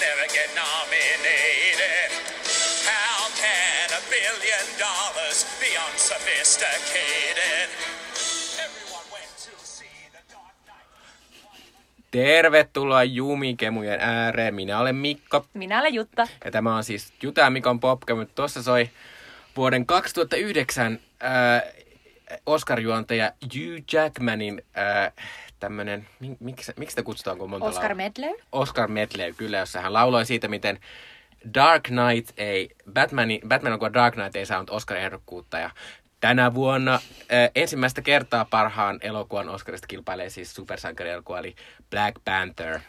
never get nominated? How can a billion dollars be unsophisticated? Everyone went to see the Dark Knight. Tervetuloa Jumikemujen ääreen. Minä olen Mikko. Minä olen Jutta. Ja tämä on siis Juta ja Mikon popka, mutta tuossa soi vuoden 2009 äh, Oscar-juontaja Hugh Jackmanin äh, tämmönen, mik, miksi, miksi sitä kutsutaan, kun on monta Oscar laulua? Medley. Oscar Medley, kyllä, jossa hän lauloi siitä, miten Dark Knight ei, Batman, Batman on kuin Dark Knight ei saanut Oscar-ehdokkuutta ja tänä vuonna äh, ensimmäistä kertaa parhaan elokuvan Oscarista kilpailee siis supersankarielokuva eli Black Panther.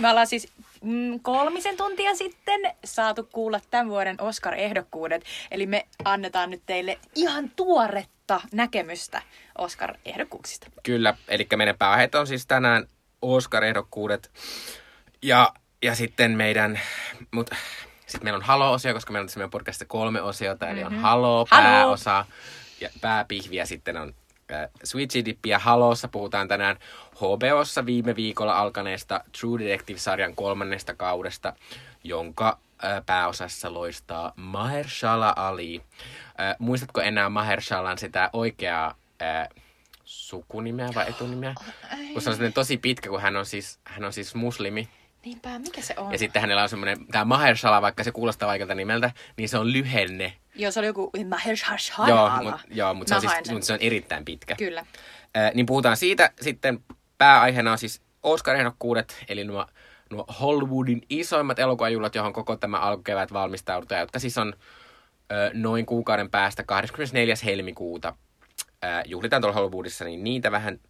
Me ollaan siis mm, kolmisen tuntia sitten saatu kuulla tämän vuoden Oscar-ehdokkuudet. Eli me annetaan nyt teille ihan tuoretta näkemystä Oscar-ehdokkuuksista. Kyllä, eli meidän pääaiheet on siis tänään Oscar-ehdokkuudet ja, ja sitten meidän, mut, sitten meillä on Halo-osio, koska meillä on tässä meidän podcastissa kolme osiota, eli on Halo, Halo. pääosa ja pääpihvi ja sitten on äh, Halossa puhutaan tänään HBOssa viime viikolla alkaneesta True Detective-sarjan kolmannesta kaudesta, jonka äh, pääosassa loistaa Mahershala Ali. Äh, muistatko enää Mahershalan sitä oikeaa äh, sukunimeä vai etunimeä? Kun se on tosi pitkä, kun hän on siis, hän on siis muslimi. Niinpä, mikä se on? Ja sitten hänellä on semmoinen, tämä Mahershala, vaikka se kuulostaa vaikalta nimeltä, niin se on lyhenne. Joo, se oli joku Mahershala. Joo, mutta joo, mut se, on siis, mut se on erittäin pitkä. Kyllä. Äh, niin puhutaan siitä sitten pääaiheena on siis Oscar-ehdokkuudet, eli nuo, nuo Hollywoodin isoimmat elokuvajuhlat, johon koko tämä alkukevät valmistaudutaan, jotka siis on ö, noin kuukauden päästä 24. helmikuuta äh, juhlitaan tuolla Hollywoodissa, niin niitä vähän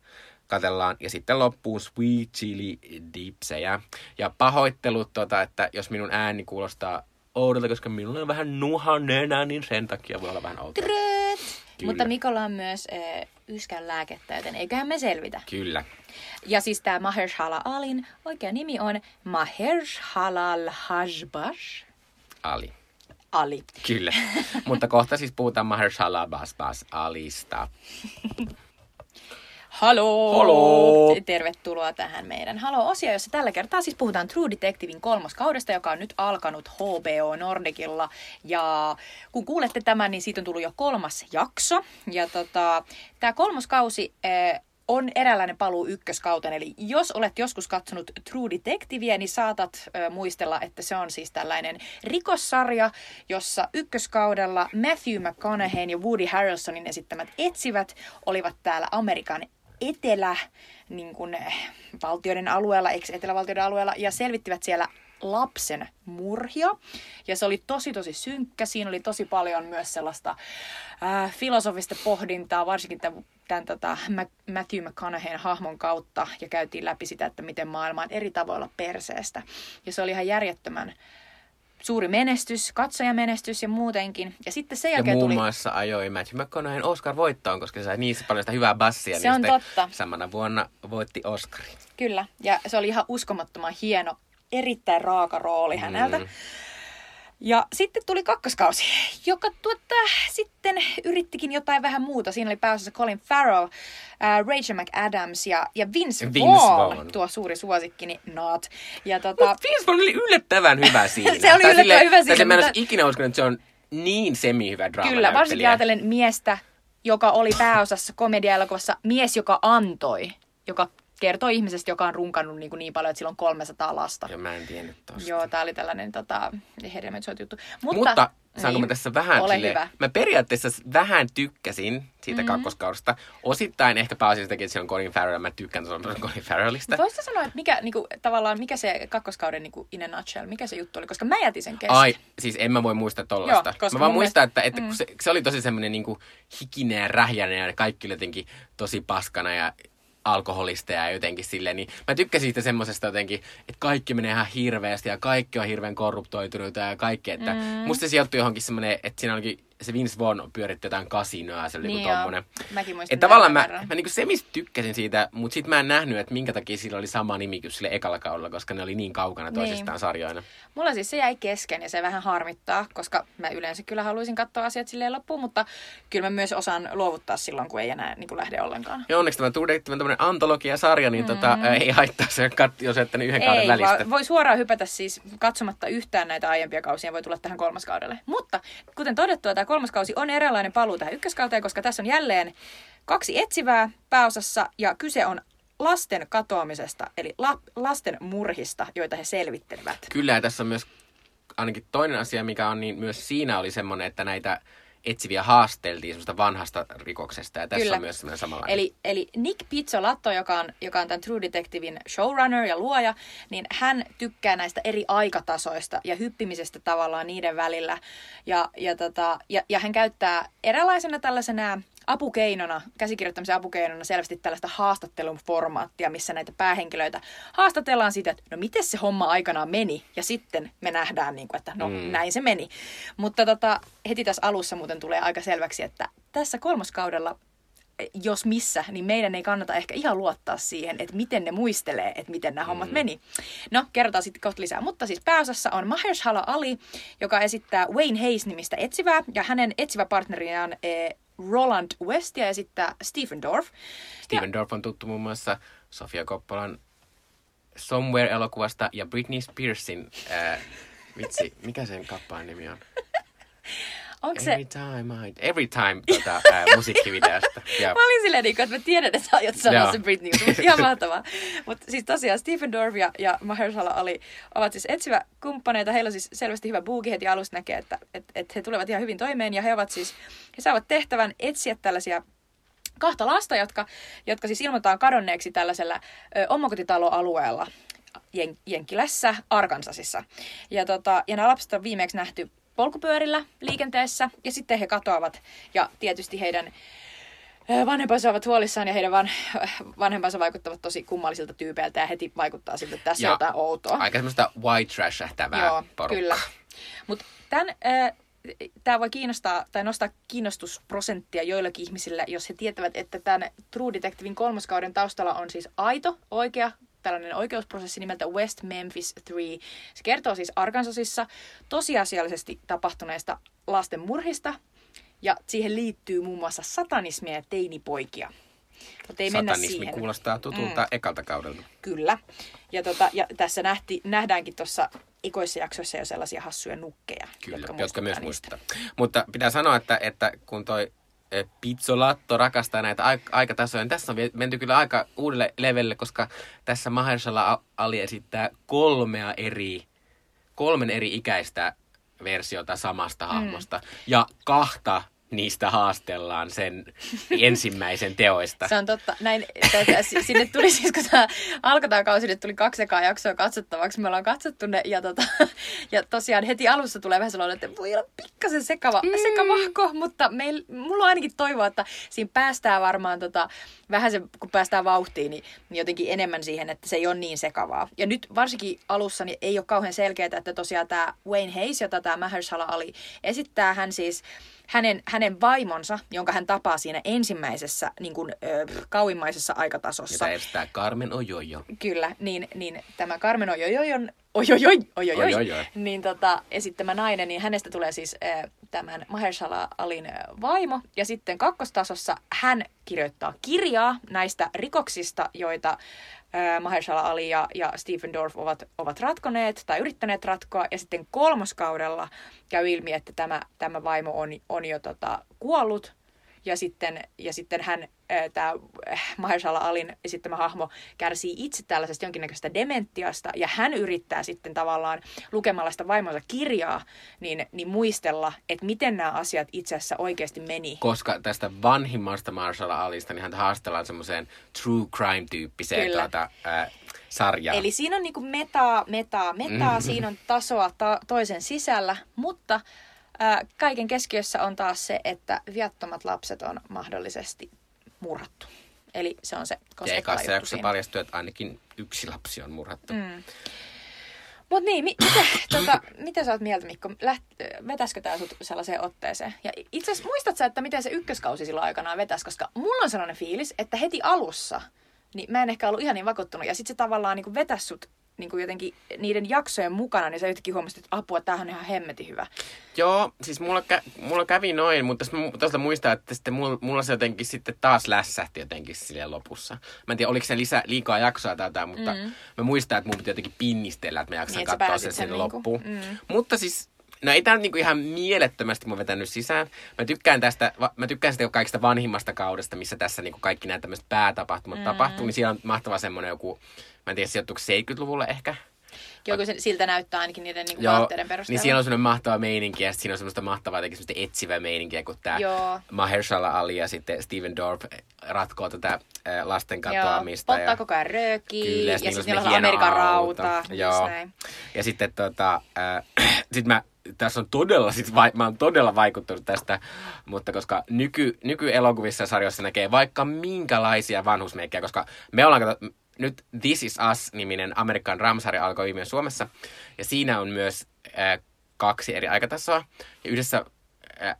katellaan. Ja sitten loppuun Sweet Chili Dipsejä. Ja pahoittelut, tota, että jos minun ääni kuulostaa oudolta, koska minulla on vähän nuha nenä, niin sen takia voi olla vähän outoa. Kyllä. Mutta Mikolla on myös äh, yskän lääkettä, joten eiköhän me selvitä. Kyllä. Ja siis tämä Mahershala Alin oikea nimi on Mahershala Hajbash Ali. Ali. Kyllä. Mutta kohta siis puhutaan Mahershala Basbas Alista. Halo! Halo! Tervetuloa tähän meidän Halo-osio, jossa tällä kertaa siis puhutaan True Detectivein kolmoskaudesta, joka on nyt alkanut HBO Nordicilla. Ja kun kuulette tämän, niin siitä on tullut jo kolmas jakso. Ja tota, tämä kolmoskausi eh, on eräänlainen paluu ykköskauteen. Eli jos olet joskus katsonut True Detectivea, niin saatat ö, muistella, että se on siis tällainen rikossarja, jossa ykköskaudella Matthew McConaughey ja Woody Harrelsonin esittämät etsivät olivat täällä Amerikan etelä niin kuin, eh, valtioiden alueella, ex-etelävaltioiden alueella, ja selvittivät siellä lapsen murhia. Ja se oli tosi tosi synkkä. Siinä oli tosi paljon myös sellaista äh, filosofista pohdintaa, varsinkin tämän, tämän tota, Matthew McConaugheyn hahmon kautta. Ja käytiin läpi sitä, että miten maailma on eri tavoilla perseestä. Ja se oli ihan järjettömän suuri menestys, katsojamenestys ja muutenkin. Ja sitten sen Ja jälkeen muun tuli... muassa ajoi Matthew McConaughey Oscar-voittoon, koska se sai niin paljon sitä hyvää bassia. Se niin on totta. Samana vuonna voitti Oscarin. Kyllä, ja se oli ihan uskomattoman hieno, erittäin raaka rooli häneltä. Mm. Ja sitten tuli kakkoskausi, joka tuota, sitten yrittikin jotain vähän muuta. Siinä oli pääosassa Colin Farrell, äh, Rachel McAdams ja, ja Vince, Vince Vaughn, Vaughn. tuo suuri suosikkini, not. Ja tota, Mutta Vince Vaughn oli yllättävän hyvä siinä. Se oli Tai yllättävän silleen- hyvä tai siinä, se mä en mutta- olisi ikinä uskonut, että se on niin semi-hyvä draama kyllä, varsinkin ajatellen miestä, joka oli pääosassa komedia-elokuvassa, mies, joka antoi, joka kertoi ihmisestä, joka on runkannut niin, kuin niin paljon, että sillä on 300 lasta. Joo, mä en tiennyt tosta. Joo, tää oli tällainen tota, hedelmöityshoito juttu. Mutta, Mutta saanko mä niin, tässä vähän Ole silleen- hyvä. Mä periaatteessa vähän tykkäsin siitä Mhm. mm-hmm. kakkoskaudesta. Osittain ehkä pääasiassa takia, että se on Colin Farrell. Mä tykkään paljon Colin Farrellista. Voisitko sanoa, että mikä, niinku, tavallaan, mikä se kakkoskauden niinku, in a nutshell, mikä se juttu oli? Koska mä jätin sen kesken. Ai, siis en mä voi muistaa tollasta. Joo, koska Mä vaan muistan, mielestä- että, että kun se, se, oli tosi semmoinen niinku hikinen ja rähjäinen ja kaikki jotenkin tosi paskana ja alkoholista ja jotenkin silleen, niin mä tykkäsin siitä semmosesta jotenkin, että kaikki menee ihan hirveästi ja kaikki on hirveän korruptoituneita ja kaikki, että mm. musta se sijoittui johonkin semmoinen, että siinä olikin se Vince Vaughn pyöritti jotain kasinoa, se oli Niin niin joo. tommonen. Mäkin muistan Että tavallaan mä, verran. mä niinku se, mistä tykkäsin siitä, mutta sit mä en nähnyt, että minkä takia sillä oli sama nimi kuin sille ekalla kaudella, koska ne oli niin kaukana Niin. toisistaan sarjoina. Mulla siis se jäi kesken ja se vähän harmittaa, koska mä yleensä kyllä haluaisin katsoa asiat silleen loppuun, mutta kyllä mä myös osaan luovuttaa silloin, kun ei enää niin kuin lähde ollenkaan. Ja onneksi tämä on tämmöinen antologia-sarja, niin tota, ää, ei haittaa se, jos ette yhden kauden. Ei, välistä. vaan voi suoraan hypätä siis katsomatta yhtään näitä aiempia kausia, voi tulla tähän kolmaskaudelle. Mutta kuten todettua, tämä kolmas kausi on eräänlainen paluu tähän ykköskauteen, koska tässä on jälleen kaksi etsivää pääosassa ja kyse on lasten katoamisesta, eli la- lasten murhista, joita he selvittelevät. Kyllä, ja tässä on myös ainakin toinen asia, mikä on, niin myös siinä oli semmoinen, että näitä etsiviä haasteltiin semmoista vanhasta rikoksesta, ja tässä Kyllä. on myös semmoinen samanlainen. Eli, eli Nick Pizzolatto, joka on, joka on tämän True Detectivein showrunner ja luoja, niin hän tykkää näistä eri aikatasoista ja hyppimisestä tavallaan niiden välillä. Ja, ja, tota, ja, ja hän käyttää eräänlaisena tällaisena apukeinona, käsikirjoittamisen apukeinona selvästi tällaista haastattelun formaattia, missä näitä päähenkilöitä haastatellaan siitä, että no miten se homma aikanaan meni, ja sitten me nähdään, niin kuin, että no mm. näin se meni. Mutta tota, heti tässä alussa muuten tulee aika selväksi, että tässä kolmoskaudella jos missä, niin meidän ei kannata ehkä ihan luottaa siihen, että miten ne muistelee, että miten nämä hommat meni. No, kerrotaan sitten kohta lisää. Mutta siis pääosassa on Mahershala Ali, joka esittää Wayne Hayes-nimistä etsivää, ja hänen etsivä Roland West ja esittää Stephen Dorff. Steven Dorff on tuttu muun muassa Sofia Koppolan Somewhere-elokuvasta ja Britney Spearsin, ää, vitsi, mikä sen kappaleen nimi on? Onko se... Every time I... Every time tota, ää, musiikkivideosta. Ja, Mä olin silleen, niin kuin, että mä tiedän, että sä aiot sanoa se Britney, mutta ihan mahtavaa. Mutta siis tosiaan Stephen Dorff ja, ja Mahershala Ali ovat siis etsivä kumppaneita. Heillä on siis selvästi hyvä buuki. Heti alusta näkee, että, että, että he tulevat ihan hyvin toimeen. Ja he ovat siis, he saavat tehtävän etsiä tällaisia kahta lasta, jotka, jotka siis ilmoitetaan kadonneeksi tällaisella ö, omakotitaloalueella Jen- Jenkkilässä, Arkansasissa. Ja, tota, ja nämä lapset on viimeksi nähty polkupyörillä liikenteessä ja sitten he katoavat ja tietysti heidän vanhempansa ovat huolissaan ja heidän van, vanhempansa vaikuttavat tosi kummallisilta tyypeiltä ja heti vaikuttaa siltä, että tässä Ja on jotain outoa. aika semmoista white trash-ähtävää Joo, porukkaa. kyllä. Mutta tämä voi kiinnostaa tai nostaa kiinnostusprosenttia joillakin ihmisillä, jos he tietävät, että tämän True Detectivein kolmoskauden taustalla on siis aito, oikea tällainen oikeusprosessi nimeltä West Memphis 3. Se kertoo siis Arkansasissa tosiasiallisesti tapahtuneesta lasten murhista, ja siihen liittyy muun muassa satanismia ja teinipoikia. Mutta ei mennä Satanismi siihen. kuulostaa tutulta mm. ekalta kaudelta. Kyllä. Ja, tota, ja tässä nähti, nähdäänkin tuossa ikoissa jaksoissa jo sellaisia hassuja nukkeja, Kyllä, jotka, muistuttaa myös niistä. muistuttaa. Mutta pitää sanoa, että, että kun toi Pizzolatto rakastaa näitä aik- aikatasoja, niin tässä on menty kyllä aika uudelle levelle, koska tässä Mahershala Ali esittää kolmea eri, kolmen eri ikäistä versiota samasta hahmosta. Ja kahta niistä haastellaan sen ensimmäisen teoista. Se on totta. Näin, tätä, sinne tuli siis, kun tämä alkoi tämä kausi, sinne tuli kaksi ekaa jaksoa katsottavaksi. Me ollaan katsottu ne ja, tota, ja tosiaan heti alussa tulee vähän sellainen, että voi olla pikkasen sekava, mm. sekavahko, mutta meil, mulla on ainakin toivoa, että siinä päästään varmaan tota, vähän se, kun päästään vauhtiin, niin, niin jotenkin enemmän siihen, että se ei ole niin sekavaa. Ja nyt varsinkin alussa niin ei ole kauhean selkeää, että tosiaan tämä Wayne Hayes, jota tämä Mahershala Ali esittää, hän siis hänen, hänen vaimonsa, jonka hän tapaa siinä ensimmäisessä niin kuin, ö, kauimmaisessa aikatasossa. Jota edistää Carmen Ojojo. Kyllä, niin, niin tämä Carmen Ojojojon, ojojoi, ojojoi, Ojojoi. niin tota, esittämä nainen, niin hänestä tulee siis äh, tämän Mahershala Alin vaimo. Ja sitten kakkostasossa hän kirjoittaa kirjaa näistä rikoksista, joita Mahershala Ali ja, ja Stephen Dorff ovat, ovat ratkoneet tai yrittäneet ratkoa. Ja sitten kolmoskaudella käy ilmi, että tämä, tämä vaimo on, on jo tota, kuollut. Ja sitten, ja sitten hän, tämä Mahershala Alin esittämä hahmo, kärsii itse tällaisesta jonkinnäköisestä dementiasta, ja hän yrittää sitten tavallaan lukemalla sitä vaimonsa kirjaa, niin, niin muistella, että miten nämä asiat itse asiassa oikeasti meni. Koska tästä vanhimmasta Marshall Alista, niin häntä haastellaan semmoiseen true crime-tyyppiseen tuota, ää, sarjaan. Eli siinä on niinku metaa, metaa, metaa, siinä on tasoa ta- toisen sisällä, mutta kaiken keskiössä on taas se, että viattomat lapset on mahdollisesti murhattu. Eli se on se ja koskettava ekassa juttu jaksossa siinä. paljastui, että ainakin yksi lapsi on murhattu. Mm. Mut niin, mi- mitä, tota, mitä sä oot mieltä, Mikko? Läht, vetäskö tää sut sellaiseen otteeseen? Ja itse asiassa muistat sä, että miten se ykköskausi silloin aikanaan vetäs? Koska mulla on sellainen fiilis, että heti alussa, niin mä en ehkä ollut ihan niin vakuuttunut. Ja sit se tavallaan niin vetäs sut niin kuin jotenkin niiden jaksojen mukana, niin sä yhtäkkiä huomasit, että apua, tämähän on ihan hemmetin hyvä. Joo, siis mulla, kä- mulla kävi noin, mutta tuosta muistaa, että sitten mulla, mulla se jotenkin sitten taas lässähti jotenkin silleen lopussa. Mä en tiedä, oliko se lisää, liikaa jaksoa jotain, mutta mm. mä muistan, että mun piti jotenkin pinnistellä, että mä jaksan Niin, katsoa sen sinne niinku- loppuun. mm. Mutta siis, no ei tää nyt niinku ihan mielettömästi mun vetänyt sisään. Mä tykkään tästä, mä tykkään sitä kaikista vanhimmasta kaudesta, missä tässä niinku kaikki nämä tämmöiset päätapahtumat mm. tapahtuu, niin siellä on mahtava semmoinen joku, mä en tiedä, sijoittuuko 70-luvulle ehkä. Joku se, siltä näyttää ainakin niiden niin vaatteiden perusteella. niin siellä on semmoinen mahtava meininki ja siinä on semmoista mahtavaa jotenkin semmoista etsivää meininkiä, kun tämä Joo. Mahershala Ali ja sitten Steven Dorff ratkoo tätä äh, lasten katoamista. Joo, polttaa ja, koko ajan röökiä, Kyllä, ja on sitten niillä on Amerikan rauta. just Joo. näin. ja sitten tota, äh, sit mä, tässä on todella, sit vai, mä oon todella vaikuttunut tästä, mutta koska nyky, nykyelokuvissa ja sarjoissa näkee vaikka minkälaisia vanhusmeikkejä, koska me ollaan nyt This Is Us-niminen Amerikan Ramsari alkoi viime Suomessa, ja siinä on myös äh, kaksi eri aikatasoa, ja yhdessä äh,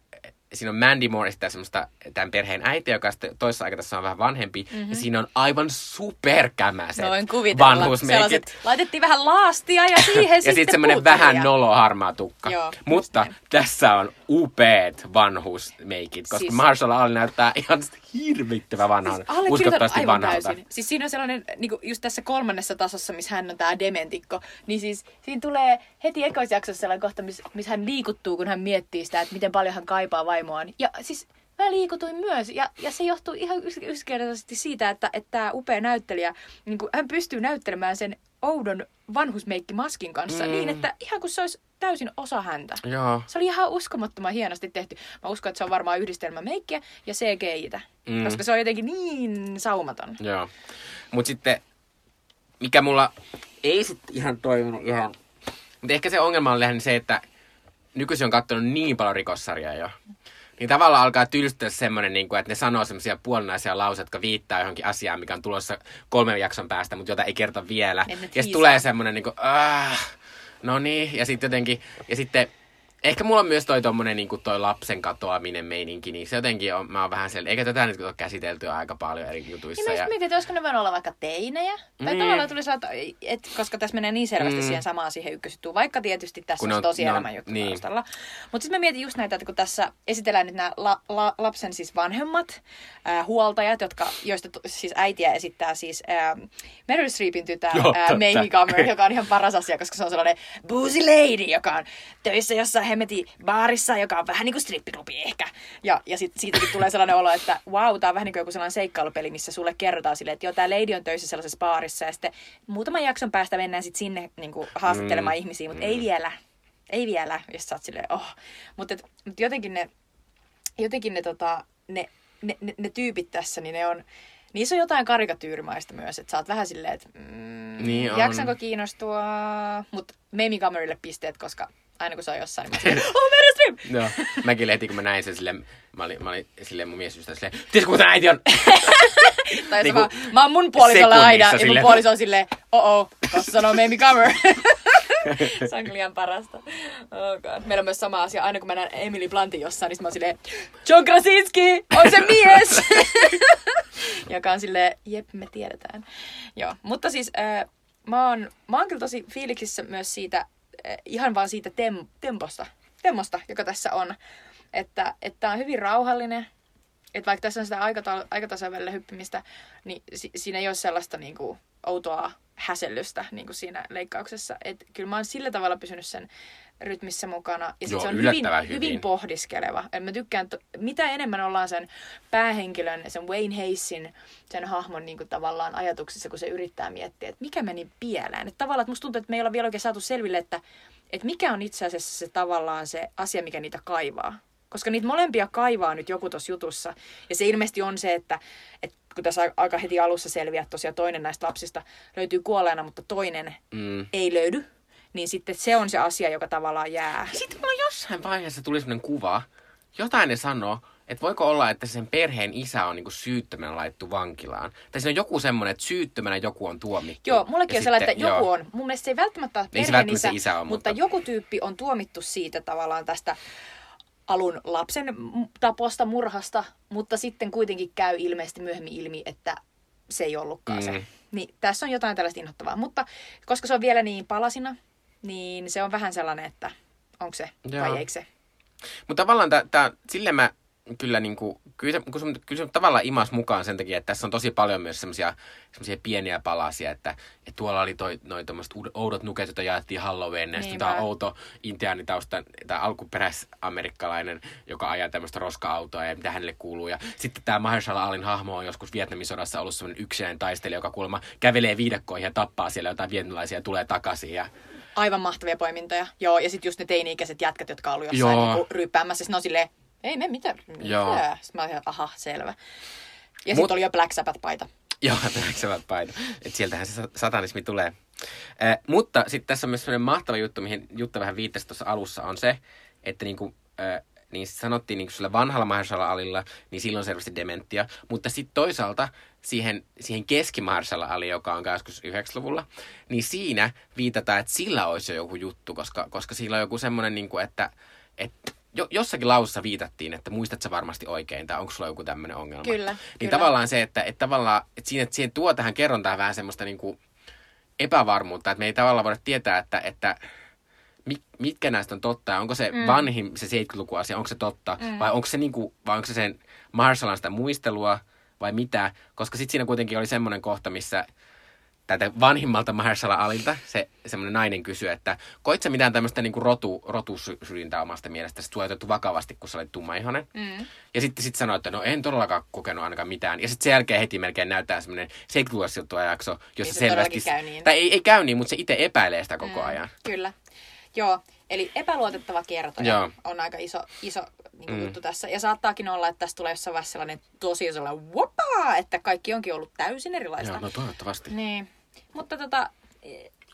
siinä on Mandy Moore esittää semmoista tämän perheen äiti, joka sitten toisessa aikatasossa on vähän vanhempi, mm-hmm. ja siinä on aivan superkämäiset Noin kuvitella. vanhusmeikit. Sellaiset- Laitettiin vähän laastia ja siihen Ja sitten sitten semmoinen vähän nolo harmaa tukka. Joo, Mutta tässä on upeat vanhusmeikit, koska siis... Marshall Ali näyttää ihan hirvittävän vanhan, Siis uskottavasti aivan vanhalta. täysin. Siis siinä on sellainen, niin just tässä kolmannessa tasossa, missä hän on tämä dementikko, niin siis siinä tulee heti ekoisjaksossa sellainen kohta, missä, missä hän liikuttuu, kun hän miettii sitä, että miten paljon hän kaipaa vaimoaan. Ja siis mä liikutuin myös, ja, ja se johtuu ihan yksinkertaisesti siitä, että, että tämä upea näyttelijä, niin kuin, hän pystyy näyttelemään sen oudon vanhusmeikkimaskin kanssa mm. niin, että ihan kuin se olisi täysin osa häntä. Joo. Se oli ihan uskomattoman hienosti tehty. Mä uskon, että se on varmaan yhdistelmä meikkiä ja CGI-tä. Mm. Koska se on jotenkin niin saumaton. Joo. Mutta sitten, mikä mulla ei sit ihan toiminut ihan... Mutta ehkä se ongelma on lähinnä se, että nykyisin on katsonut niin paljon rikossarjaa jo. Niin tavallaan alkaa tylstyä semmoinen, niin kuin, että ne sanoo semmoisia puolinaisia lauseita, jotka viittaa johonkin asiaan, mikä on tulossa kolmen jakson päästä, mutta jota ei kerta vielä. Ja sitten tulee semmoinen, niin kuin, no niin, ja sitten jotenkin, ja sitten Ehkä mulla on myös toi tommonen niin toi lapsen katoaminen meininki, niin se jotenkin on, mä oon vähän siellä, eikä tätä nyt ole käsitelty aika paljon eri jutuissa. Ja mä just mietin, että olisiko ne voinut olla vaikka teinejä. Tai Niin. tavallaan tuli sellainen, että koska tässä menee niin selvästi Mm. siihen samaan siihen ykkösjuttuun, vaikka tietysti tässä Kun on on- tosi elämän juttu niin. taustalla. Mutta sitten mä mietin just näitä, että kun tässä esitellään nyt nämä la, la, lapsen siis vanhemmat äh, huoltajat, jotka, joista to, siis äitiä esittää siis äh, Meryl Streepin tytär Joo, äh. Mamie Gummer, joka on ihan paras asia, koska se on sellainen boozy lady, joka on töissä jossain hemmetin baarissa, joka on vähän niin kuin strippiklubi ehkä. Ja, ja sit, siitäkin tulee sellainen olo, että wow, tää on vähän niin kuin joku sellainen seikkailupeli, missä sulle kerrotaan silleen, että joo, tää lady on töissä sellaisessa baarissa, ja sitten muutaman jakson päästä mennään sitten sinne niin kuin haastattelemaan mm. ihmisiä, mutta mm. ei vielä. Ei vielä, jos sä oot silleen, oh. Mutta mut jotenkin ne, jotenkin ne, tota, ne, ne, ne, ne, tyypit tässä, niin ne on, niissä on jotain karikatyyrimaista myös, että sä oot vähän silleen, että mm, Niin on. jaksanko kiinnostua, mutta Mamie Gummerille pisteet, koska aina kun se on jossain, niin mä silleen, oh, Meryl Streep! Joo. Mäkin heti, kun mä näin sen silleen, mä olin, mä olin silleen mun miesystävä silleen, tiedätkö kuka äiti on? Tai Niinku sama, mä oon mun puolisolla aina, ja mun puoliso on silleen, oh oh, tossa sanoo Gummer. se on ihan parasta. Oh God. Meillä on myös sama asia, aina kun mä näen Emily Bluntin jossain, niin mä oon silleen, John Krasinski, on se mies! Joka on silleen, jep, me tiedetään. Joo, mutta siis äh, mä, oon, mä oon kyllä tosi fiiliksissä myös siitä, äh, ihan vaan siitä tem, temposta, temmosta, joka tässä on. Että, että on hyvin rauhallinen, että vaikka tässä on sitä aikata- aikatasojen välillä hyppimistä, niin si- siinä ei ole sellaista niin kuin, outoa häsellystä niin kuin siinä leikkauksessa. Et kyllä mä oon sillä tavalla pysynyt sen rytmissä mukana. Ja sit Joo, se on hyvin, hyvin. hyvin. pohdiskeleva. Et mä tykkään, to- mitä enemmän ollaan sen päähenkilön, sen Wayne Hayesin, sen hahmon niin kuin, tavallaan ajatuksissa, kun se yrittää miettiä, että mikä meni pieleen. Että tavallaan, että musta tuntuu, että me ei olla vielä oikein saatu selville, että, että mikä on itse asiassa se tavallaan se asia, mikä niitä kaivaa. Koska niitä molempia kaivaa nyt joku tuossa jutussa. Ja se ilmeisesti on se, että, että kun tässä aika heti alussa selviää, että tosiaan toinen näistä lapsista löytyy kuolleena, mutta toinen Mm. ei löydy, niin sitten se on se asia, joka tavallaan jää. Sitten mulla jossain vaiheessa tuli semmonen kuva, jotain ne sanoo, että voiko olla, että sen perheen isä on niinku syyttömänä laittu vankilaan. Tai siinä on joku semmoinen, että syyttömänä joku on tuomittu. Joo, mullekin Ja on sellainen, että joku joo. on, mun mielestä se ei välttämättä ole Ei se perheen välttämättä se isä ole, mutta, mutta- joku tyyppi on tuomittu siitä tavallaan tästä alun lapsen taposta, murhasta, mutta sitten kuitenkin käy ilmeisesti myöhemmin ilmi, että se ei ollutkaan Mm. se. Niin tässä on jotain tällaista inhottavaa, mutta koska se on vielä niin palasina, niin se on vähän sellainen, että onko se Joo. vai eikö se. Mutta tavallaan tää, tää, sille mä kyllä niinku, kyllä se, kun se, kyllä se tavallaan imas mukaan sen takia, että tässä on tosi paljon myös semmoisia semmoisia pieniä palasia, että, että tuolla oli toi, noi oudot nuket, joita jaettiin Halloween, ja sitten on outo intiaanitaustan, tai alkuperäisamerikkalainen, joka ajaa tämmöistä roska-autoa ja mitä hänelle kuuluu. Ja sitten tämä Mahershala Alin hahmo on joskus Vietnamin sodassa ollut semmoinen yksinäinen taistelija, joka kuulemma kävelee viidakkoihin ja tappaa siellä jotain vietnamilaisia ja tulee takaisin. Ja Aivan mahtavia poimintoja. Joo, ja sitten just ne teini-ikäiset jätkät, jotka on ollut jossain Joo. niinku ryyppäämässä. Sitten ne on silleen, ei me mitä, mitä? Joo. Sitten mä olin, aha, selvä. Ja Mut- sitten oli jo Black Sabbath-paita. Joo, tähäksevät paino. Että sieltähän se sa- satanismi tulee. Eh, mutta sitten tässä on myös sellainen mahtava juttu, mihin Jutta vähän viittasi tuossa alussa, on se, että niinku, eh, niin sanottiin niin sillä vanhalla Mahershala Alilla, niin silloin on selvästi dementia. Mutta sitten toisaalta siihen, siihen keski Mahershala Ali, joka on 89-luvulla, niin siinä viitataan, että sillä olisi jo joku juttu, koska, koska sillä on joku semmoinen, niin kuin, että, että jo, jossakin lausussa viitattiin, että muistatko varmasti oikein, tai onko sulla joku tämmöinen ongelma. Kyllä, Niin kyllä. tavallaan se, että, että tavallaan, että siinä, että siihen tuo tähän kerrontaan vähän semmoista niin kuin epävarmuutta, että me ei tavallaan voida tietää, että, että mi- mitkä näistä on totta, ja onko se mm. vanhin, se 70-luku asia, onko se totta, mm. vai onko se, niin kuin, vai onko se sen Marshallan sitä muistelua, vai mitä, koska sitten siinä kuitenkin oli semmoinen kohta, missä tätä vanhimmalta Mahershala Alilta se semmoinen nainen kysyi, että koit sä mitään tämmöistä niinku rotu, rotusyrjintää omasta mielestä, ei otettu vakavasti, kun sä olit tummaihoinen. Mm. Ja sitten sit sanoi, että no en todellakaan kokenut ainakaan mitään. Ja sitten sen jälkeen heti melkein näyttää semmoinen 70 jakso, jossa Niin se selvästi... käy niin. Tai ei, ei käy niin, mutta se itse epäilee sitä koko Mm, ajan. Kyllä. Joo, eli epäluotettava kertoja Joo. on aika iso, iso niin Mm. mm. juttu tässä. Ja saattaakin olla, että tässä tulee jossain vaiheessa sellainen tosi sellainen wopaa, että kaikki onkin ollut täysin erilaista. Joo, no toivottavasti. Niin. Mutta tota,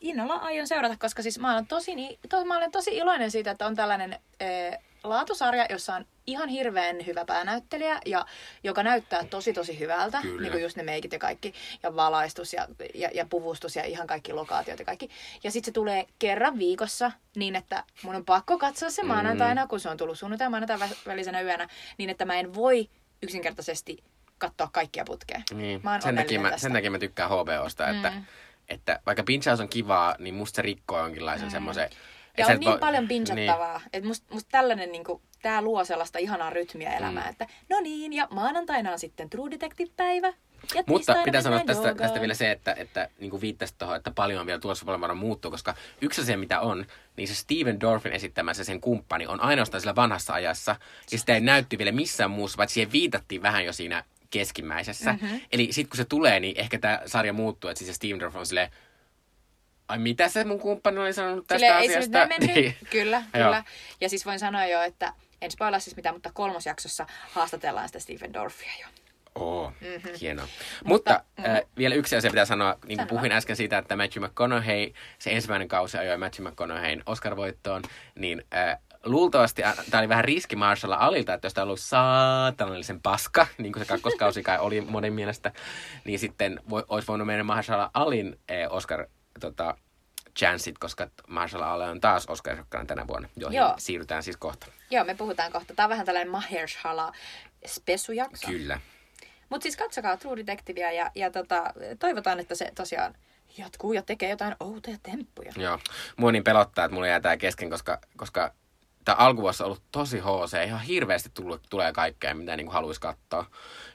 innolla aion seurata, koska siis mä olen tosi, to, mä olen tosi iloinen siitä, että on tällainen e, laatusarja, jossa on ihan hirveän hyvä päänäyttelijä, ja joka näyttää tosi tosi hyvältä. Kyllä. Niin kuin just ne meikit ja kaikki, ja valaistus ja, ja, ja puvustus ja ihan kaikki lokaatiot ja kaikki. Ja sitten se tulee kerran viikossa niin, että mun on pakko katsoa se maanantaina, kun se on tullut sunnuntai ja maanantai vä- välisenä yönä, niin että mä en voi yksinkertaisesti katsoa kaikkia putkea. Niin. Mä Sen, takia mä, tästä. sen takia mä tykkään HBOsta, että, Mm. että vaikka pinchaus on kivaa, niin musta se rikkoo jonkinlaisen mm. semmoisen... Ja on niin voi- paljon bingeattavaa. Niin. Että musta must tällainen niinku, tää luo sellaista ihanaa rytmiä elämään, Mm. että no niin, ja maanantaina on sitten True Detective-päivä. Ja Mutta pitää sanoa tästä, joogaan. tästä vielä se, että, että niin kuin viittasit tuohon, että paljon on vielä tulossa paljon varmaan muuttuu, koska yksi asia mitä on, niin se Steven Dorfin esittämässä sen kumppani on ainoastaan sillä vanhassa ajassa, ja sitä ei näytty vielä missään muussa, vaan siihen viitattiin vähän jo siinä keskimmäisessä. Mhm. Mm-hmm. Eli sitten kun se tulee, niin ehkä tämä sarja muuttuu, että siis se Steven Dorf on silleen, ai mitä se mun kumppani oli sanonut tästä Silleen, ei se asiasta? näin mennyt. Niin. Kyllä, kyllä. Ja siis voin sanoa jo, että en spoilaa siis mitään, mutta kolmosjaksossa haastatellaan sitä Stephen Dorfia jo. Oo, mm-hmm. hienoa. Mutta, Mutta, mm. Äh, vielä yksi asia pitää sanoa, niin kuin puhuin äsken siitä, että Matthew McConaughey, se ensimmäinen kausi ajoi Matthew McConaughey Oscar-voittoon, niin äh, luultavasti tämä oli vähän riski Marshalla Alilta, että jos tämä ollut saatanallisen paska, niin kuin se kakkoskausi kai oli monen mielestä, niin sitten voi, olisi voinut mennä Marshalla Alin äh, Oscar tota, chanssit, koska Marshalla Ali on taas oscar tänä vuonna, joihin Joo. siirrytään siis kohta. Joo, me puhutaan kohta. Tämä on vähän tällainen Mahershala spesujakso. Kyllä. Mutta siis katsokaa True Detectivea ja, ja tota, toivotaan, että se tosiaan jatkuu ja tekee jotain outoja temppuja. Joo. Mua niin pelottaa, että mulla jää tää kesken, koska, koska tämä alkuvuosi on ollut tosi HC. Ihan hirveästi tullut, tulee kaikkea, mitä niin haluaisi katsoa.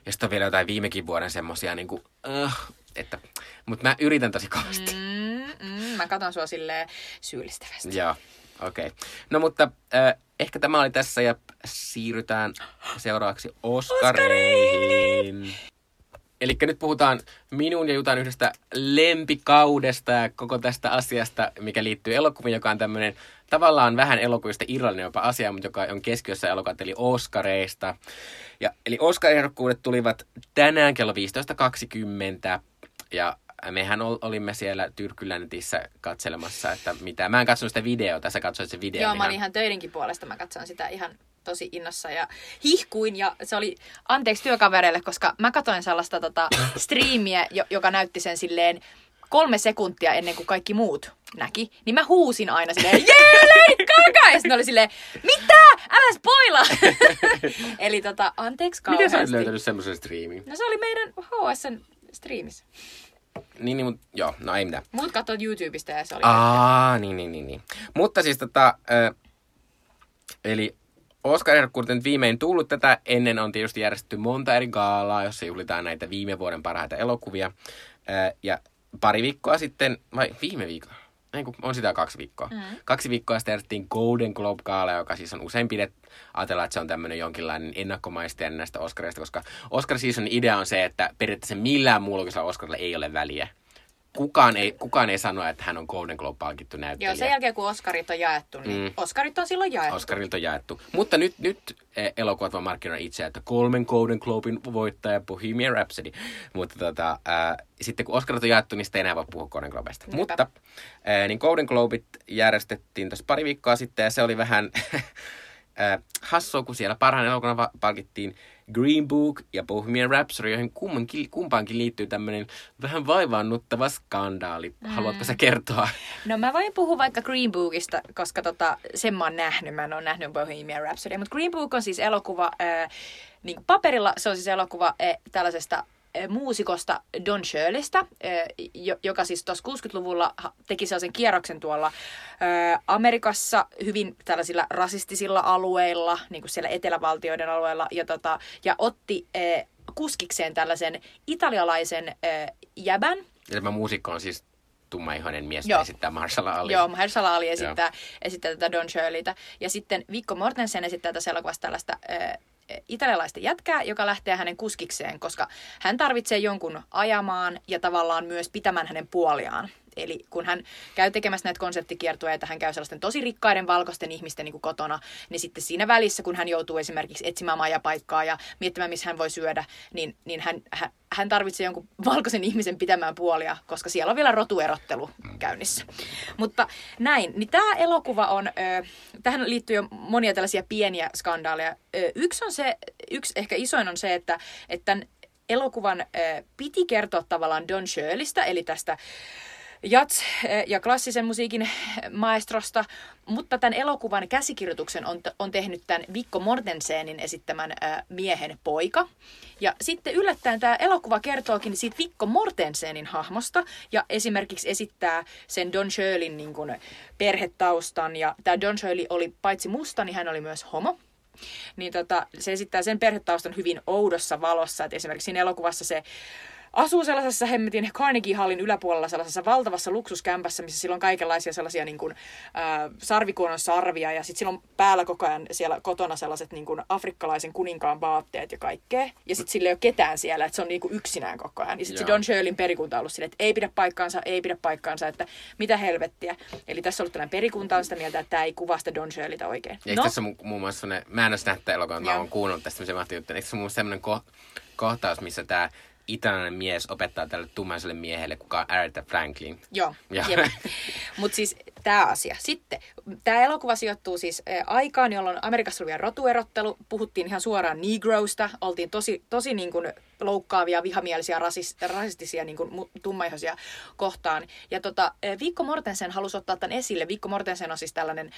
Ja sitten on vielä jotain viimekin vuoden semmosia, niin kuin, uh, että, mutta mä yritän tosi kovasti. Mm. Mm, mä katon sua silleen syyllistävästi. Joo, okei. Okay. No mutta äh, ehkä tämä oli tässä ja siirrytään seuraavaksi Oscareihin. Eli nyt puhutaan minun ja Jutan yhdestä lempikaudesta ja koko tästä asiasta, mikä liittyy elokuviin, joka on tämmöinen tavallaan vähän elokuvista irrallinen jopa asia, mutta joka on keskiössä elokuvat, eli Oscareista. Ja, eli Oscar-ehdokkuudet tulivat tänään kello 15.20 ja mehän ol, olimme siellä Tyrkylänetissä katselemassa, että mitä. Mä en katsonut sitä videota, sä katsoit sen videon. Joo, niin mä olin ihan töidenkin puolesta. Mä katson sitä ihan tosi innossa ja hihkuin. Ja se oli anteeksi työkavereille, koska mä katsoin sellaista tota, striimiä, jo- joka näytti sen silleen kolme sekuntia ennen kuin kaikki muut näki, niin mä huusin aina silleen, jee, Gaga! Ja sitten oli silleen, mitä? Älä spoila! Eli tota, anteeksi Miten sä oot kauheasti. löytänyt semmoisen striimin? No se oli meidän HSN striimissä. Niin, niin, mut, joo, no ei mitään. Muut katsoivat YouTubesta ja se oli... Aa, niin, niin, niin, niin. Mutta siis tota, ö, eli Oscar-ehdokkuudet viimein tullut tätä. Ennen on tietysti järjestetty monta eri gaalaa, jossa juhlitaan näitä viime vuoden parhaita elokuvia. Ö, ja pari viikkoa sitten, vai viime viikolla? Ei, kun on sitä kaksi viikkoa. Mm. Kaksi viikkoa sitten järjestettiin Golden Globe Gala, joka siis on usein pidet, ajatellaan, että se on tämmöinen jonkinlainen ennakkomaistajan näistä Oscarista, koska Oscar Season idea on se, että periaatteessa millään muulla Oscarilla ei ole väliä. Kukaan ei, kukaan ei sano, että hän on Golden Globe-palkittu näyttelijä. Joo, sen jälkeen kun Oscarit on jaettu, niin Mm. Oscarit on silloin jaettu. Oscarilta on jaettu. Mutta nyt, nyt eh, elokuvat vaan markkinoida itse, että kolmen Golden Globin voittaja Bohemian Rhapsody. Mutta tota, ää, sitten kun Oscarit on jaettu, niin sitten ei enää voi puhua Golden Globesta. Niinpä. Mutta ää, niin Golden Globit järjestettiin tuossa pari viikkoa sitten ja se oli vähän hassua, kun siellä parhaan elokuvan va- palkittiin Green Book ja Bohemian Rhapsody, joihin kummankin, kumpaankin liittyy tämmöinen vähän vaivaannuttava skandaali. Haluatko sä kertoa? No mä voin puhua vaikka Green Bookista, koska tota, sen mä oon nähnyt. Mä en ole nähnyt Bohemian Rhapsody. Mutta Green Book on siis elokuva, ää, niin paperilla se on siis elokuva ää, tällaisesta muusikosta Don Shirleystä, jo- joka siis tuossa 60-luvulla ha- teki sellaisen kierroksen tuolla ää, Amerikassa hyvin tällaisilla rasistisilla alueilla, niin kuin siellä etelävaltioiden alueilla, ja, tota, ja otti kuskikseen tällaisen italialaisen jäbän, Ja tämä muusikko on siis tummaihoinen mies, Joo. esittää Marshall Ali. Joo, Mahershala Ali esittää, esittää tätä Don Shirleytä. Ja sitten Vikko Mortensen esittää tässä elokuvassa tällaista äh, italialaista jätkää, joka lähtee hänen kuskikseen, koska hän tarvitsee jonkun ajamaan ja tavallaan myös pitämään hänen puoliaan. Eli kun hän käy tekemässä näitä konseptikiertueita, hän käy sellaisten tosi rikkaiden valkoisten ihmisten niin kuin kotona, niin sitten siinä välissä, kun hän joutuu esimerkiksi etsimään majapaikkaa ja miettimään, missä hän voi syödä, niin, niin hän, hän, hän tarvitsee jonkun valkoisen ihmisen pitämään puolia, koska siellä on vielä rotuerottelu käynnissä. Mutta näin, niin tämä elokuva on, ö, tähän liittyy jo monia tällaisia pieniä skandaaleja. Ö, yksi on se, yksi ehkä isoin on se, että, että tämän elokuvan ö, piti kertoa tavallaan Don Shirleystä, eli tästä jats- ja klassisen musiikin maestrosta, mutta tämän elokuvan käsikirjoituksen on, on tehnyt tämän Vikko Mortensenin esittämän ää, miehen poika. Ja sitten yllättäen tämä elokuva kertookin siitä Vikko Mortensenin hahmosta ja esimerkiksi esittää sen Don Shirleyn niin kuin, perhetaustan. Ja tämä Don Shirley oli paitsi musta, niin hän oli myös homo. Niin tota, se esittää sen perhetaustan hyvin oudossa valossa, että esimerkiksi siinä elokuvassa se asuu sellaisessa hemmetin Carnegie-hallin yläpuolella sellaisessa valtavassa luksuskämpässä, missä sillä on kaikenlaisia sellaisia niin kuin, äh, sarvikuonon sarvia ja sitten sillä on päällä koko ajan siellä kotona sellaiset niin kuin afrikkalaisen kuninkaan vaatteet ja kaikkea. Ja sitten sillä ei ole ketään siellä, että se on niin kuin yksinään koko ajan. Ja sitten se. Don Shirleyn perikunta on ollut silleen, että ei pidä paikkaansa, ei pidä paikkaansa, että mitä helvettiä. Eli tässä on ollut tällainen perikunta on sitä mieltä, että tämä ei kuvaa sitä Don Shirleytä oikein. Ja no. tässä mu- muun muassa sellainen, mä en ole sitä nähnyt mutta mä oon kuunnellut tästä semmoisen mahti juttu. Eikö se muun muassa semmoinen ko- kohtaus, missä tämä italialainen mies opettaa tälle tummaiselle miehelle, kuka on Aretha Franklin. Joo, Joo. mutta siis tämä asia. Sitten tämä elokuva sijoittuu siis aikaan, jolloin Amerikassa oli vielä rotuerottelu. Puhuttiin ihan suoraan negroista. Oltiin tosi, tosi niin kuin loukkaavia, vihamielisiä, rasis, rasistisia, niin kuin tummaihoisia kohtaan. Ja tota, Vikko Mortensen halusi ottaa tämän esille. Vikko Mortensen on siis tällainen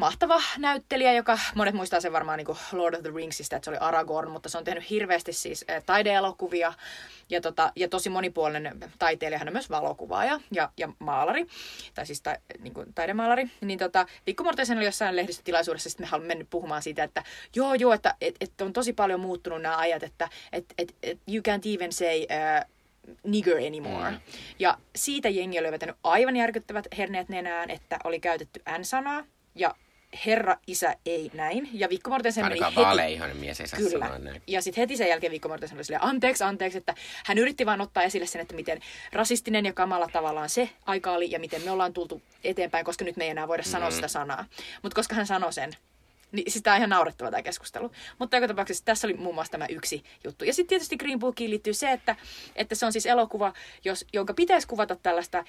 mahtava näyttelijä, joka monet muistaa sen varmaan niin kuin Lord of the Ringsista, että se oli Aragorn, mutta se on tehnyt hirveästi siis äh, taideelokuvia ja, tota, ja tosi monipuolinen taiteilija, hän on myös valokuvaaja ja, ja maalari, tai siis ta, niin kuin taidemaalari. Niin tota, Vikko Mortensen oli jossain lehdistötilaisuudessa, sitten me haluamme mennyt puhumaan siitä, että joo joo, että et, et on tosi paljon muuttunut nämä ajat, että et, et, et you can't even say... Uh, nigger anymore. Mm. Ja siitä jengi oli vetänyt aivan järkyttävät herneet nenään, että oli käytetty N-sanaa ja herra, isä, ei näin. Ja Vikko Mortensen meni heti... vaaleihoinen mies ei saa Kyllä. sanoa näin. Ja sitten heti sen jälkeen Vikko Mortensen oli silleen, anteeksi, anteeksi, että hän yritti vaan ottaa esille sen, että miten rasistinen ja kamala tavallaan se aika oli ja miten me ollaan tultu eteenpäin, koska nyt me ei enää voida sanoa Mm. sitä sanaa. Mutta koska hän sanoi sen, niin sitä on ihan naurettava tämä keskustelu. Mutta joka tapauksessa tässä oli muun muassa tämä yksi juttu. Ja sitten tietysti Green Bookiin liittyy se, että, että se on siis elokuva, jos, jonka pitäisi kuvata tällaista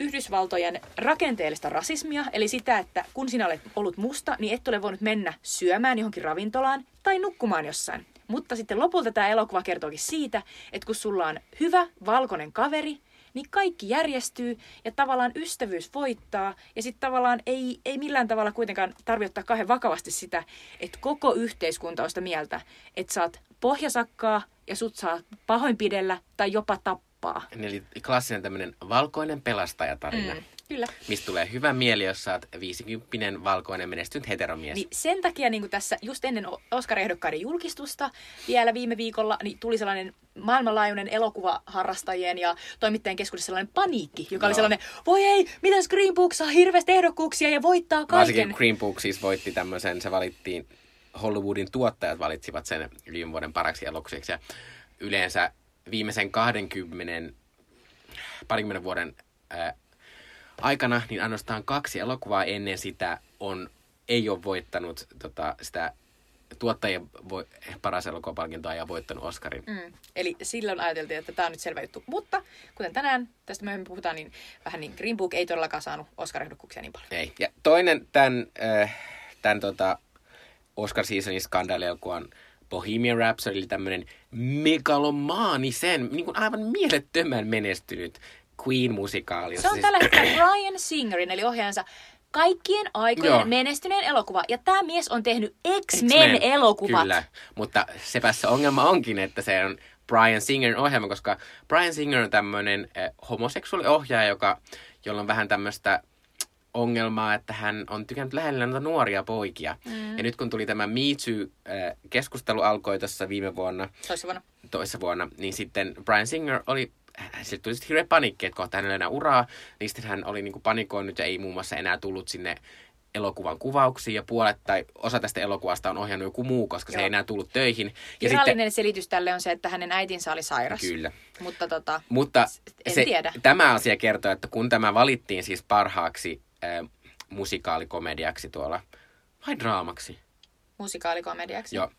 Yhdysvaltojen rakenteellista rasismia, eli sitä, että kun sinä olet ollut musta, niin et ole voinut mennä syömään johonkin ravintolaan tai nukkumaan jossain. Mutta sitten lopulta tämä elokuva kertookin siitä, että kun sulla on hyvä valkoinen kaveri, niin kaikki järjestyy ja tavallaan ystävyys voittaa. Ja sitten tavallaan ei, ei millään tavalla kuitenkaan tarvitse ottaa kahden vakavasti sitä, että koko yhteiskunta on sitä mieltä, että saat pohjasakkaa ja sut saa pahoinpidellä tai jopa tappaa. Eli klassinen tämmöinen valkoinen pelastajatarina. Mm, kyllä. Mistä tulee hyvä mieli, jos sä oot 50 valkoinen menestynyt heteromies. Niin sen takia niin tässä just ennen Oscar-ehdokkaiden julkistusta vielä viime viikolla niin tuli sellainen maailmanlaajuinen elokuvaharrastajien ja toimittajien keskuudessa sellainen paniikki, joka oli Joo. sellainen, voi ei, miten Green Book saa hirveästi ehdokkuuksia ja voittaa Varsinkin kaiken. Green Book siis voitti tämmöisen, se valittiin, Hollywoodin tuottajat valitsivat sen viime vuoden paraksi elokuvaksi. Ja yleensä viimeisen 20, parikymmenen vuoden ää, aikana, niin ainoastaan kaksi elokuvaa ennen sitä on, ei ole voittanut tota, sitä tuottajien voi, paras elokuvapalkintoa ja voittanut Oscarin. Mm. Eli silloin ajateltiin, että tämä on nyt selvä juttu. Mutta kuten tänään tästä myöhemmin puhutaan, niin vähän niin Green Book ei todellakaan saanut Oscar-ehdokkuuksia niin paljon. Ei. Ja toinen tämän, äh, tämän tota Oscar Seasonin skandaali-elokuvan Bohemian Rhapsody, eli tämmöinen megalomaanisen, niin kuin aivan mielettömän menestynyt Queen-musikaali. Se on tällä hetkellä Brian Singerin, eli ohjaajansa kaikkien aikojen Joo. menestyneen elokuva. Ja tämä mies on tehnyt X-Men, X-Men-elokuvat. Kyllä, mutta sepä se ongelma onkin, että se on Brian Singerin ohjelma, koska Brian Singer on tämmöinen äh, homoseksuaaliohjaaja, joka, jolla on vähän tämmöistä ongelmaa, että hän on tykännyt lähellä noita nuoria poikia. Mm. Ja nyt kun tuli tämä Me Too-keskustelu alkoi tuossa viime vuonna, Toissa vuonna. toissa vuonna, niin sitten Brian Singer oli, sille tuli sitten hirveä panikki, että kohta hänellä enää uraa, niin sitten hän oli niinku panikoinut ja ei muun muassa enää tullut sinne elokuvan kuvauksiin ja puolet tai osa tästä elokuvasta on ohjannut joku muu, koska se Joo. ei enää tullut töihin. Ja Virallinen selitys tälle on se, että hänen äitinsä oli sairas. Kyllä. Mutta tota, Mutta En se, tiedä. tämä asia kertoo, että kun tämä valittiin siis parhaaksi äh, musikaalikomediaksi tuolla, vai draamaksi? musikaalikomediaksi. Joo.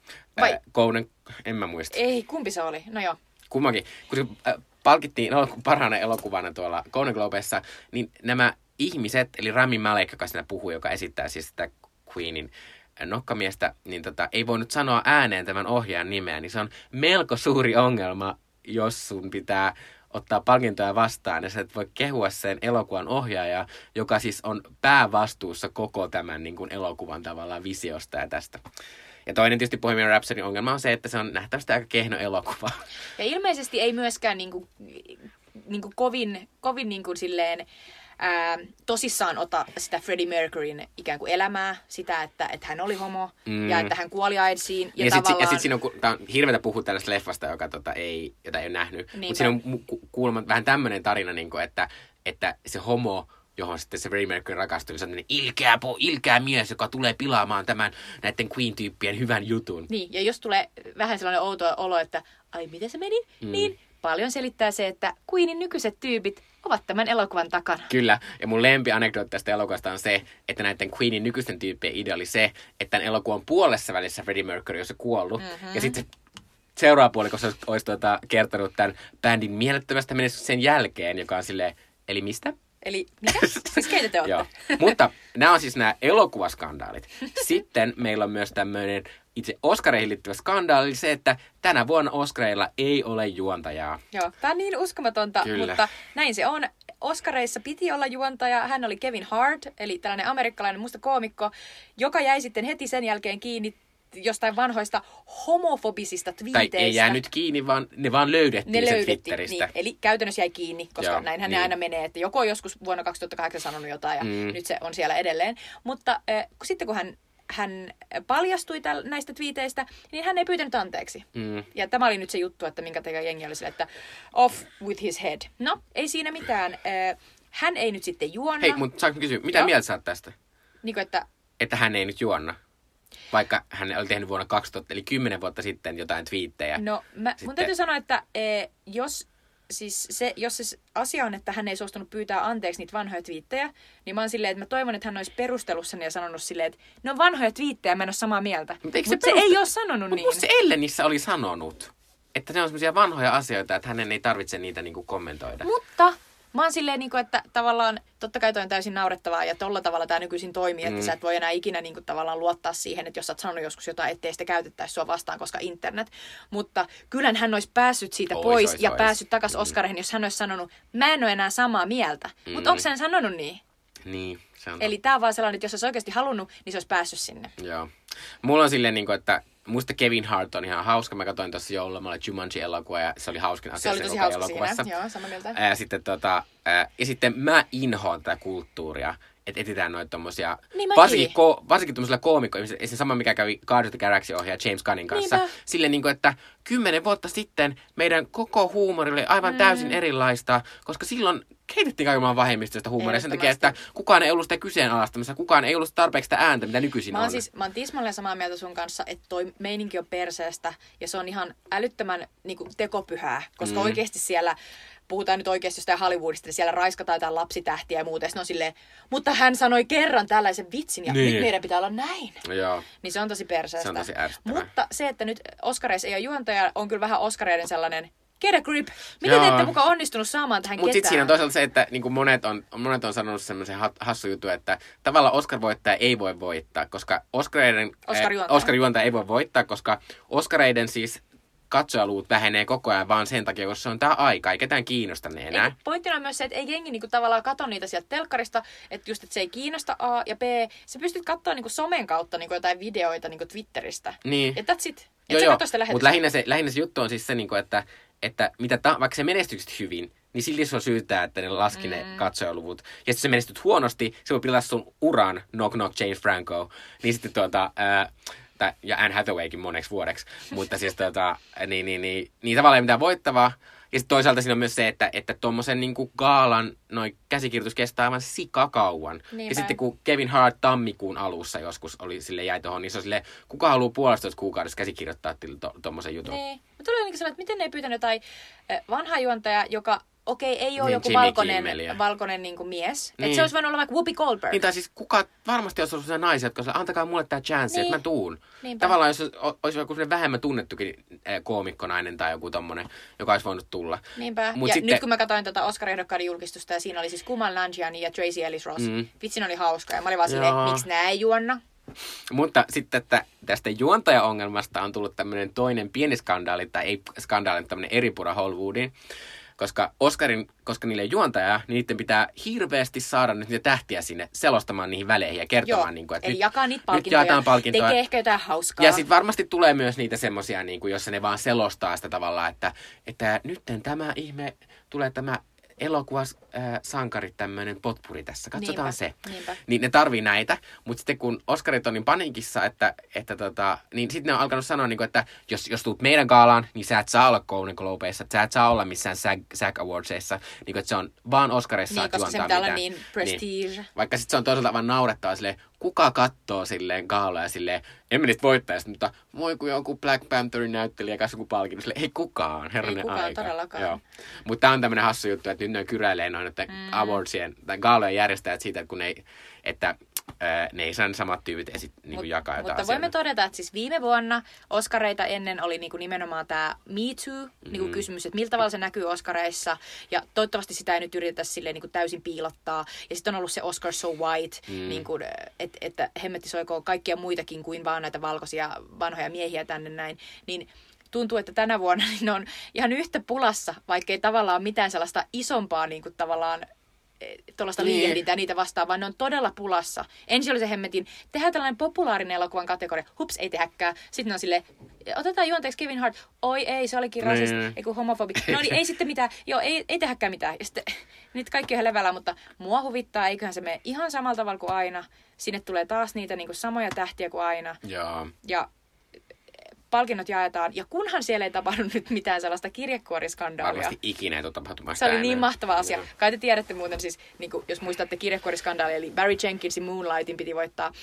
Vai- Äh, Kounen, en mä muista. Ei, kumpi se oli? No joo. kummankin, kun se äh, palkittiin parhaana elokuvana tuolla Golden Globessa, niin nämä ihmiset, eli Rami Malek, joka siinä puhuu, joka esittää siis sitä Queenin nokkamiestä, niin tota, ei voinut sanoa ääneen tämän ohjaajan nimeä, niin se on melko suuri ongelma, jos sun pitää ottaa palkintoja vastaan, ja sä et voi kehua sen elokuvan ohjaajaa, joka siis on päävastuussa koko tämän niin kuin elokuvan tavallaan visiosta ja tästä. Ja toinen tietysti Bohemian Rhapsodyn ongelma on se, että se on nähtävästi aika kehno elokuva. Ja ilmeisesti ei myöskään niinku, niinku kovin, kovin niinku silleen, ää, tosissaan ota sitä Freddie Mercuryn ikään kuin elämää, sitä, että, että hän oli homo Mm. ja että hän kuoli AIDSiin. Ja, Ja, ja sitten tavallaan... sit siinä on, tää on hirveätä puhua tällaista leffasta, joka tota, ei, jota ei ole nähnyt. Mutta siinä on mu- kuulemma vähän tämmöinen tarina, niin kuin, että, että se homo, johon sitten se Freddie Mercury rakastui, se on tämmöinen ilkeä, po, ilkeä mies, joka tulee pilaamaan tämän näiden Queen-tyyppien hyvän jutun. Niin, ja jos tulee vähän sellainen outo olo, että ai miten se meni, mm. niin paljon selittää se, että Queenin nykyiset tyypit ovat tämän elokuvan takana. Kyllä, ja mun lempi anekdootti tästä elokuvasta on se, että näiden Queenin nykyisten tyyppien idea oli se, että tämän elokuvan puolessa välissä Freddie Mercury olisi kuollut. Mm-hmm. Ja sitten se seuraava puolikossa olisi, olisi tuota, kertonut tämän bändin mielettömästä menestyksen jälkeen, joka on silleen, eli mistä? Eli mitä? siis keitä te Joo. olette? Mutta nämä on siis nämä elokuvaskandaalit. Sitten meillä on myös tämmöinen itse Oscareihin liittyvä skandaali, eli se, että tänä vuonna Oscareilla ei ole juontajaa. Joo, tämä on niin uskomatonta, Kyllä. mutta näin se on. Oscareissa piti olla juontaja. Hän oli Kevin Hart, eli tällainen amerikkalainen musta koomikko, joka jäi sitten heti sen jälkeen kiinni jostain vanhoista homofobisista Tai twiiteistä. ei jäänyt kiinni, vaan ne vaan löydettiin ne sen löydettiin, Twitteristä. niin, eli käytännössä jäi kiinni, koska Joo, näinhän niin. ne aina menee, että joku on joskus vuonna 2008 sanonut jotain ja Mm. nyt se on siellä edelleen. Mutta äh, sitten kun hän, hän paljastui täl, näistä twiiteistä, niin hän ei pyytänyt anteeksi. Mm. Ja tämä oli nyt se juttu, että minkä takia jengi oli sille, että off with his head. No, ei siinä mitään. Hän ei nyt sitten juonna. Hei, mutta saanko kysyä, mitä Joo. mieltä sä oot tästä? Niin kuin, että Että hän ei nyt juonna? Vaikka hän oli tehnyt vuonna 2000, eli 10 vuotta sitten jotain twiittejä. No, mä, mun Sitten- täytyy sanoa, että e, jos, siis se, jos se asia on, että hän ei suostunut pyytää anteeksi niitä vanhoja twiittejä, niin mä oon silleen, että mä toivon, että hän olisi perustelussani ja sanonut silleen, että ne on vanhoja twiittejä, mä en ole samaa mieltä. Mut Mutta se Mut se, ei ole sanonut Mutta niin. se Ellenissä oli sanonut, että ne on semmoisia vanhoja asioita, että hänen ei tarvitse niitä niinku kommentoida. Mutta Mä oon silleen, niin kuin, että tavallaan, totta kai toi on täysin naurettavaa ja tolla tavalla tämä nykyisin toimii, että Mm. sä et voi enää ikinä niin kuin, tavallaan luottaa siihen, että jos sä oot sanonut joskus jotain, ettei sitä käytettäisi sua vastaan, koska internet. Mutta kyllähän hän olisi päässyt siitä Ois, pois ois, ja ois. päässyt takaisin Mm. Oscareihin, jos hän olisi sanonut, mä en ole enää samaa mieltä. Mm. Mutta onko hän sanonut niin? Niin, se on Eli tämä on vaan sellainen, että jos olisi oikeasti halunnut, niin se olisi päässyt sinne. Joo. Mulla on silleen, niin kuin, että muista Kevin Hart on ihan hauska. Mä katsoin tuossa olin Jumanji-elokuva ja se oli hauskin asia Se oli tosi hauska elokuvassa. siinä. Joo, samaa mieltä. Ää, sitten, tota, ää, ja sitten mä inhoan tätä kulttuuria, että etsitään noita tommosia, Niin varsinkin, ko, varsinkin tommosilla koomikoilla, se sama mikä kävi Guardians of the Galaxy ohjaaja James Gunnin kanssa, Niinpä. silleen niin kuin, että kymmenen vuotta sitten meidän koko huumori oli aivan mm. täysin erilaista, koska silloin keitettiin kaiken maailman vähemmistöistä huumoria sen takia, että kukaan ei ollut sitä kyseenalaistamassa, kukaan ei ollut tarpeeksi sitä ääntä, mitä nykyisin Mä on. siis, mä oon tismalleen samaa mieltä sun kanssa, että toi meininki on perseestä ja se on ihan älyttömän niin kuin, tekopyhää, koska Mm. oikeasti siellä puhutaan nyt oikeasti jostain Hollywoodista, niin siellä raiskataan jotain lapsitähtiä ja muuta. Ja on silleen, mutta hän sanoi kerran tällaisen vitsin ja Niin. nyt meidän pitää olla näin. Joo. Niin se on tosi perseestä. Se on tosi ärsyttävää. Mutta se, että nyt Oscareissa ei ole juontaja, on kyllä vähän Oscareiden sellainen get a grip. Miten Joo. te ette mukaan onnistunut saamaan tähän Mutta ketään? sitten siinä on toisaalta se, että niin monet, on, monet on sanonut semmoisen ha- hassu juttu, että tavallaan Oscar-voittaja ei voi voittaa, koska Oscareiden, Oscar-juontaja. Oscar-juontaja ei voi voittaa, koska Oscareiden siis katsojaluut vähenee koko ajan vaan sen takia, koska se on tämä aika, ei ketään kiinnosta ne enää. Ei, pointtina on myös se, että ei jengi niinku tavallaan katso niitä sieltä telkkarista, että just, että se ei kiinnosta A ja B. Sä pystyt katsoa niinku somen kautta niinku jotain videoita niinku Twitteristä. Niin. Ja that's it. Et Joo, joo. Mutta lähinnä se, lähinnä se juttu on siis se, niinku, että, että mitä ta- vaikka se menestykset hyvin, niin silti se on syytä, että ne laski ne Mm. katsojaluvut. Ja jos sä menestyt huonosti, se voi pilata sun uran, knock knock James Franco. Niin sitten tuota, ää, tai, ja Anne Hathawaykin moneksi vuodeksi. Mutta siis tota, niin, niin, niin, niin tavallaan ei mitään voittavaa. Ja sitten toisaalta siinä on myös se, että, että tuommoisen niin gaalan noi käsikirjoitus kestää aivan sikakauan. Niinpä. Ja sitten kun Kevin Hart tammikuun alussa joskus oli sille jäi tohon, niin se on sille, kuka haluaa puolestoista kuukaudessa käsikirjoittaa tuommoisen jutun. Niin. Mutta tuli niinku sellainen, että miten ne ei pyytänyt jotain äh, vanhaa juontajaa, joka okei, ei ole Niin, joku Jimmy valkoinen, Kimmeliä. valkoinen niinku mies. Niin. Että se olisi voinut olla vaikka Whoopi Goldberg. Niin, tai siis kuka, varmasti olisi ollut sellaisia naisia, jotka olisivat, antakaa mulle tämä chance, Niin. että mä tuun. Niinpä. Tavallaan jos olisi- joku vähemmän tunnettukin eh, koomikkonainen tai joku tommonen, joka olisi voinut tulla. Niinpä. Mut ja sitten- nyt kun mä katsoin tätä Oscar-ehdokkaiden julkistusta ja siinä oli siis Kumal Nanjiani ja Tracy Ellis Ross. Mm. Vitsin oli hauska ja mä olin vaan silleen, miksi nää ei juonna? Mutta sitten että tästä juontajaongelmasta on tullut tämmöinen toinen pieni skandaali, tai ei skandaali, tämmöinen eripura Hollywoodiin. Koska Oscarin, koska niille ei juontajaa, niin niiden pitää hirveästi saada nyt niitä tähtiä sinne selostamaan niihin väleihin ja kertomaan, Joo, niin kuin, että eli nyt, jakaa niitä nyt palkintoja, jaetaan palkintoja. tekee ehkä jotain hauskaa. Ja sitten varmasti tulee myös niitä semmosia, niin kuin, jossa ne vaan selostaa sitä tavallaan, että, että nytten tämä ihme, tulee tämä elokuvas äh, sankarit tämmöinen potpuri tässä. Katsotaan Niinpä, se. niinpä. Niin ne tarvii näitä, mutta sitten kun Oscarit on niin paniikissa, että, että tota, niin sitten ne on alkanut sanoa, niin kuin, että jos, jos tuut meidän gaalaan, niin sä et saa olla Golden Globeissa, sä et saa olla missään SAG, SAG Awardsissa, niin kuin, että se on vaan Oscarissa Niin, koska se pitää olla niin prestige. Vaikka sitten se on toisaalta vaan naurettavaa silleen, kuka kattoo silleen gaaloja silleen, en mä niistä voittajista, mutta voi kun joku Black Pantherin näyttelijä kanssa joku palkinto, silleen, ei kukaan, herranen kukaan aika. todellakaan. Mutta tämä on tämmöinen hassu juttu, että nyt ne kyräilee noin, että mm. awardsien, tai gaalojen järjestäjät siitä, kun ne ei, että ne ei saa samat tyypit esit, niin Mut- jakaa jotain Mutta voimme asiaa. todeta, että siis viime vuonna Oscareita ennen oli niinku nimenomaan tämä Me Too niinku Mm. kysymys, että millä tavalla se näkyy Oscareissa. Ja toivottavasti sitä ei nyt yritetä silleen niinku täysin piilottaa. Ja sitten on ollut se Oscar So White, Mm. mm. niinku, et, että hemmetti soikoo kaikkia muitakin kuin vaan näitä valkoisia vanhoja miehiä tänne näin. Niin tuntuu, että tänä vuonna niin ne on ihan yhtä pulassa, vaikka ei tavallaan mitään sellaista isompaa niin kuin tavallaan tuollaista Niin. liikehdintää niitä vastaan, vaan ne on todella pulassa. Ensin oli se hemmetin, tehdään tällainen populaarinen elokuvan kategoria, hups, ei tehäkään. Sitten on silleen, otetaan juonteeksi Kevin Hart, oi ei, se olikin Niin. rasist, ei kun homofobi. No niin, ei sitten mitään, joo, ei, ei tehäkään mitään. Ja sitten niitä kaikki on levällä, mutta mua huvittaa, eiköhän se mene ihan samalla tavalla kuin aina. Sinne tulee taas niitä niin kuin samoja tähtiä kuin aina. Joo. Ja palkinnot jaetaan, ja kunhan siellä ei tapahdu nyt mitään sellaista kirjekuoriskandaalia. Varmasti ikinä ei tule tapahtumaan Se oli niin enää. mahtava asia. Joo. Kai te tiedätte muuten siis, niin kuin, jos muistatte kirjekuoriskandaalia, eli Barry Jenkinsin Moonlightin piti voittaa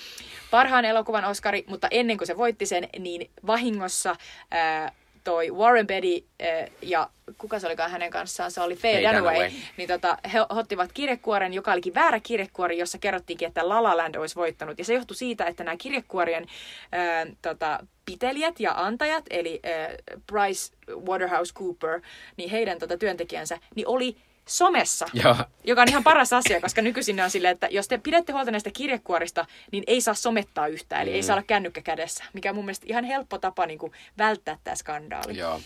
parhaan elokuvan Oscari, mutta ennen kuin se voitti sen, niin vahingossa ää, toi Warren Beatty ää, ja kuka se olikaan hänen kanssaan, se oli Faye Faye Dunaway, Dunaway. niin tota, he ottivat kirjekuoren, joka olikin väärä kirjekuori, jossa kerrottiinkin, että La La Land olisi voittanut. Ja se johtui siitä, että nämä kirjekuorien ää, tota, pitelijät ja antajat, eli ää, Bryce Waterhouse Cooper, niin heidän tota, työntekijänsä, niin oli somessa. Joo. Joka on ihan paras asia, koska nykyisin on silleen, että jos te pidätte huolta näistä kirjekuorista, niin ei saa somettaa yhtään, eli Mm. ei saa olla kännykkä kädessä, mikä on mun mielestä ihan helppo tapa niin kuin, välttää tämä skandaali. Joo.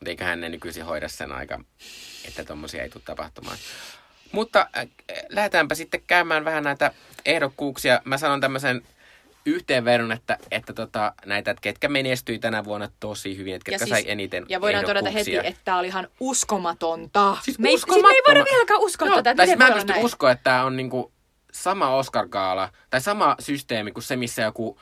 Mutta eiköhän ne nykyisin hoida sen aika, että tommosia ei tule tapahtumaan. Mutta äh, lähdetäänpä sitten käymään vähän näitä ehdokkuuksia. Mä sanon tämmöisen yhteenvedon, että, että tota, näitä, että ketkä menestyi tänä vuonna tosi hyvin, että ketkä sai eniten ja voidaan todeta heti, että tämä oli ihan uskomatonta. Siis me, ei, siis me ei voida vieläkään uskoa Joo, tätä. tai siis mä en pysty uskoa, että tämä on niinku sama Oscar-gaala, tai sama systeemi kuin se, missä joku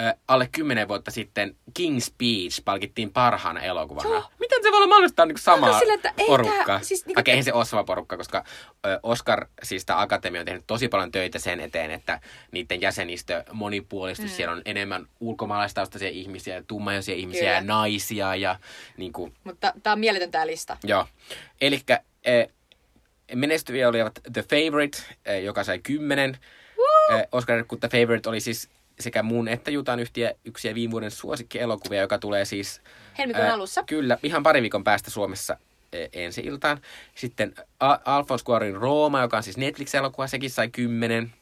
ö, alle kymmenen vuotta sitten King's Speech palkittiin parhaana elokuvana. Joo. Miten se voi olla mahdollista niinku samaa sillä, että ei porukkaa? tää- siis niinku- Okei, eihän se ole sama porukka, koska ö, Oscar, siis tämä Akatemia on tehnyt tosi paljon töitä sen eteen, että niiden jäsenistö monipuolistus, mm. siellä on enemmän ulkomaalaistaustaisia ihmisiä, tummajoisia ihmisiä Kyllä. ja naisia ja niinku, Mutta tämä on mieletön tämä lista. Joo. Eli menestyviä olivat The Favorite, eh, joka sai kymmenen. Oscar kun The Favorite oli siis sekä mun että Jutan yhtiä, yksi viime vuoden suosikkielokuvia, joka tulee siis... Helmikuun eh, alussa. Kyllä, ihan pari viikon päästä Suomessa ensi iltaan. Sitten A- Alphonse Cuaron Rooma, joka on siis Netflix-elokuva, sekin sai kymmenen.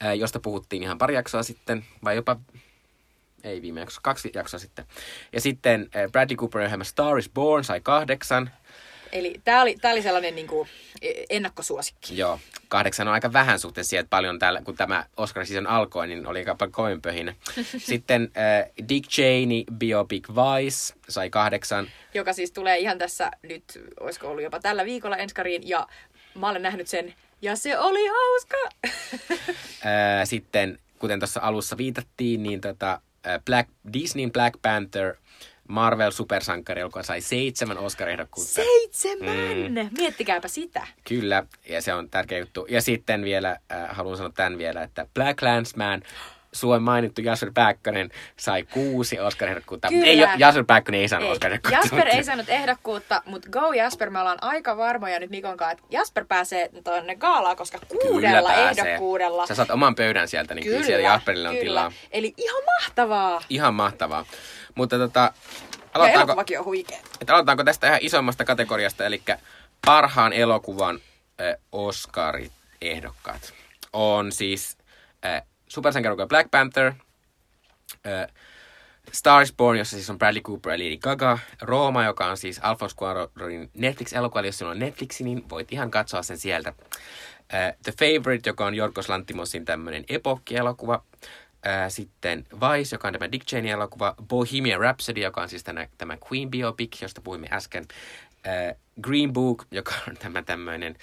eh, josta puhuttiin ihan pari jaksoa sitten, vai jopa ei viime jakso, kaksi jaksoa sitten. Ja sitten Bradley Cooperin ohjelma Star is Born sai kahdeksan. Eli tämä oli, tää oli sellainen niin kuin, ennakkosuosikki. Joo, kahdeksan on aika vähän suhteessa siihen, että paljon täällä, kun tämä Oscar season alkoi, niin oli aika paljon kovin pöhinä. Sitten äh, Dick Cheney, Biopic Vice, sai kahdeksan. Joka siis tulee ihan tässä nyt, olisiko ollut jopa tällä viikolla enskariin. Ja mä olen nähnyt sen. Ja se oli hauska! Äh, sitten, kuten tuossa alussa viitattiin, niin tota, äh, Black, Disneyn Black Panther, Marvel supersankari, joka sai seitsemän Oscar-ehdokkuutta. Seitsemän! Mm. Miettikääpä sitä. Kyllä, ja se on tärkeä juttu. Ja sitten vielä, äh, haluan sanoa tämän vielä, että Black Landsman, Suomen mainittu Jasper Pääkkönen sai kuusi Oscar-ehdokkuutta. Kyllä. Ei, Jasper Pääkkönen ei saanut. Oscar-ehdokkuutta. Jasper ei saanut ehdokkuutta, mutta go Jasper, me ollaan aika varmoja nyt Mikon kanssa, että Jasper pääsee tuonne gaalaan, koska kuudella pääsee. ehdokkuudella. Sä saat oman pöydän sieltä, niin kyllä, kyllä siellä Jasperille on kyllä. tilaa. Eli ihan mahtavaa. Ihan mahtavaa. Mutta tota, aloitetaanko, on huikea. että aloitetaanko tästä ihan isommasta kategoriasta, eli parhaan elokuvan äh, Oscar-ehdokkaat on siis äh, supersankaruka Black Panther, äh, Star is Born, jossa siis on Bradley Cooper ja Lady Gaga, Rooma, joka on siis Alphonse Cuaronin Netflix-elokuva, eli jos sinulla on Netflixi, niin voit ihan katsoa sen sieltä. The Favorite, joka on Jorgos Lanttimosin tämmöinen epokki-elokuva. Sitten Vice, joka on tämä Dick Cheney-elokuva. Bohemian Rhapsody, joka on siis tämä, tämä Queen biopic, josta puhuimme äsken. Green Book, joka on tämä tämmöinen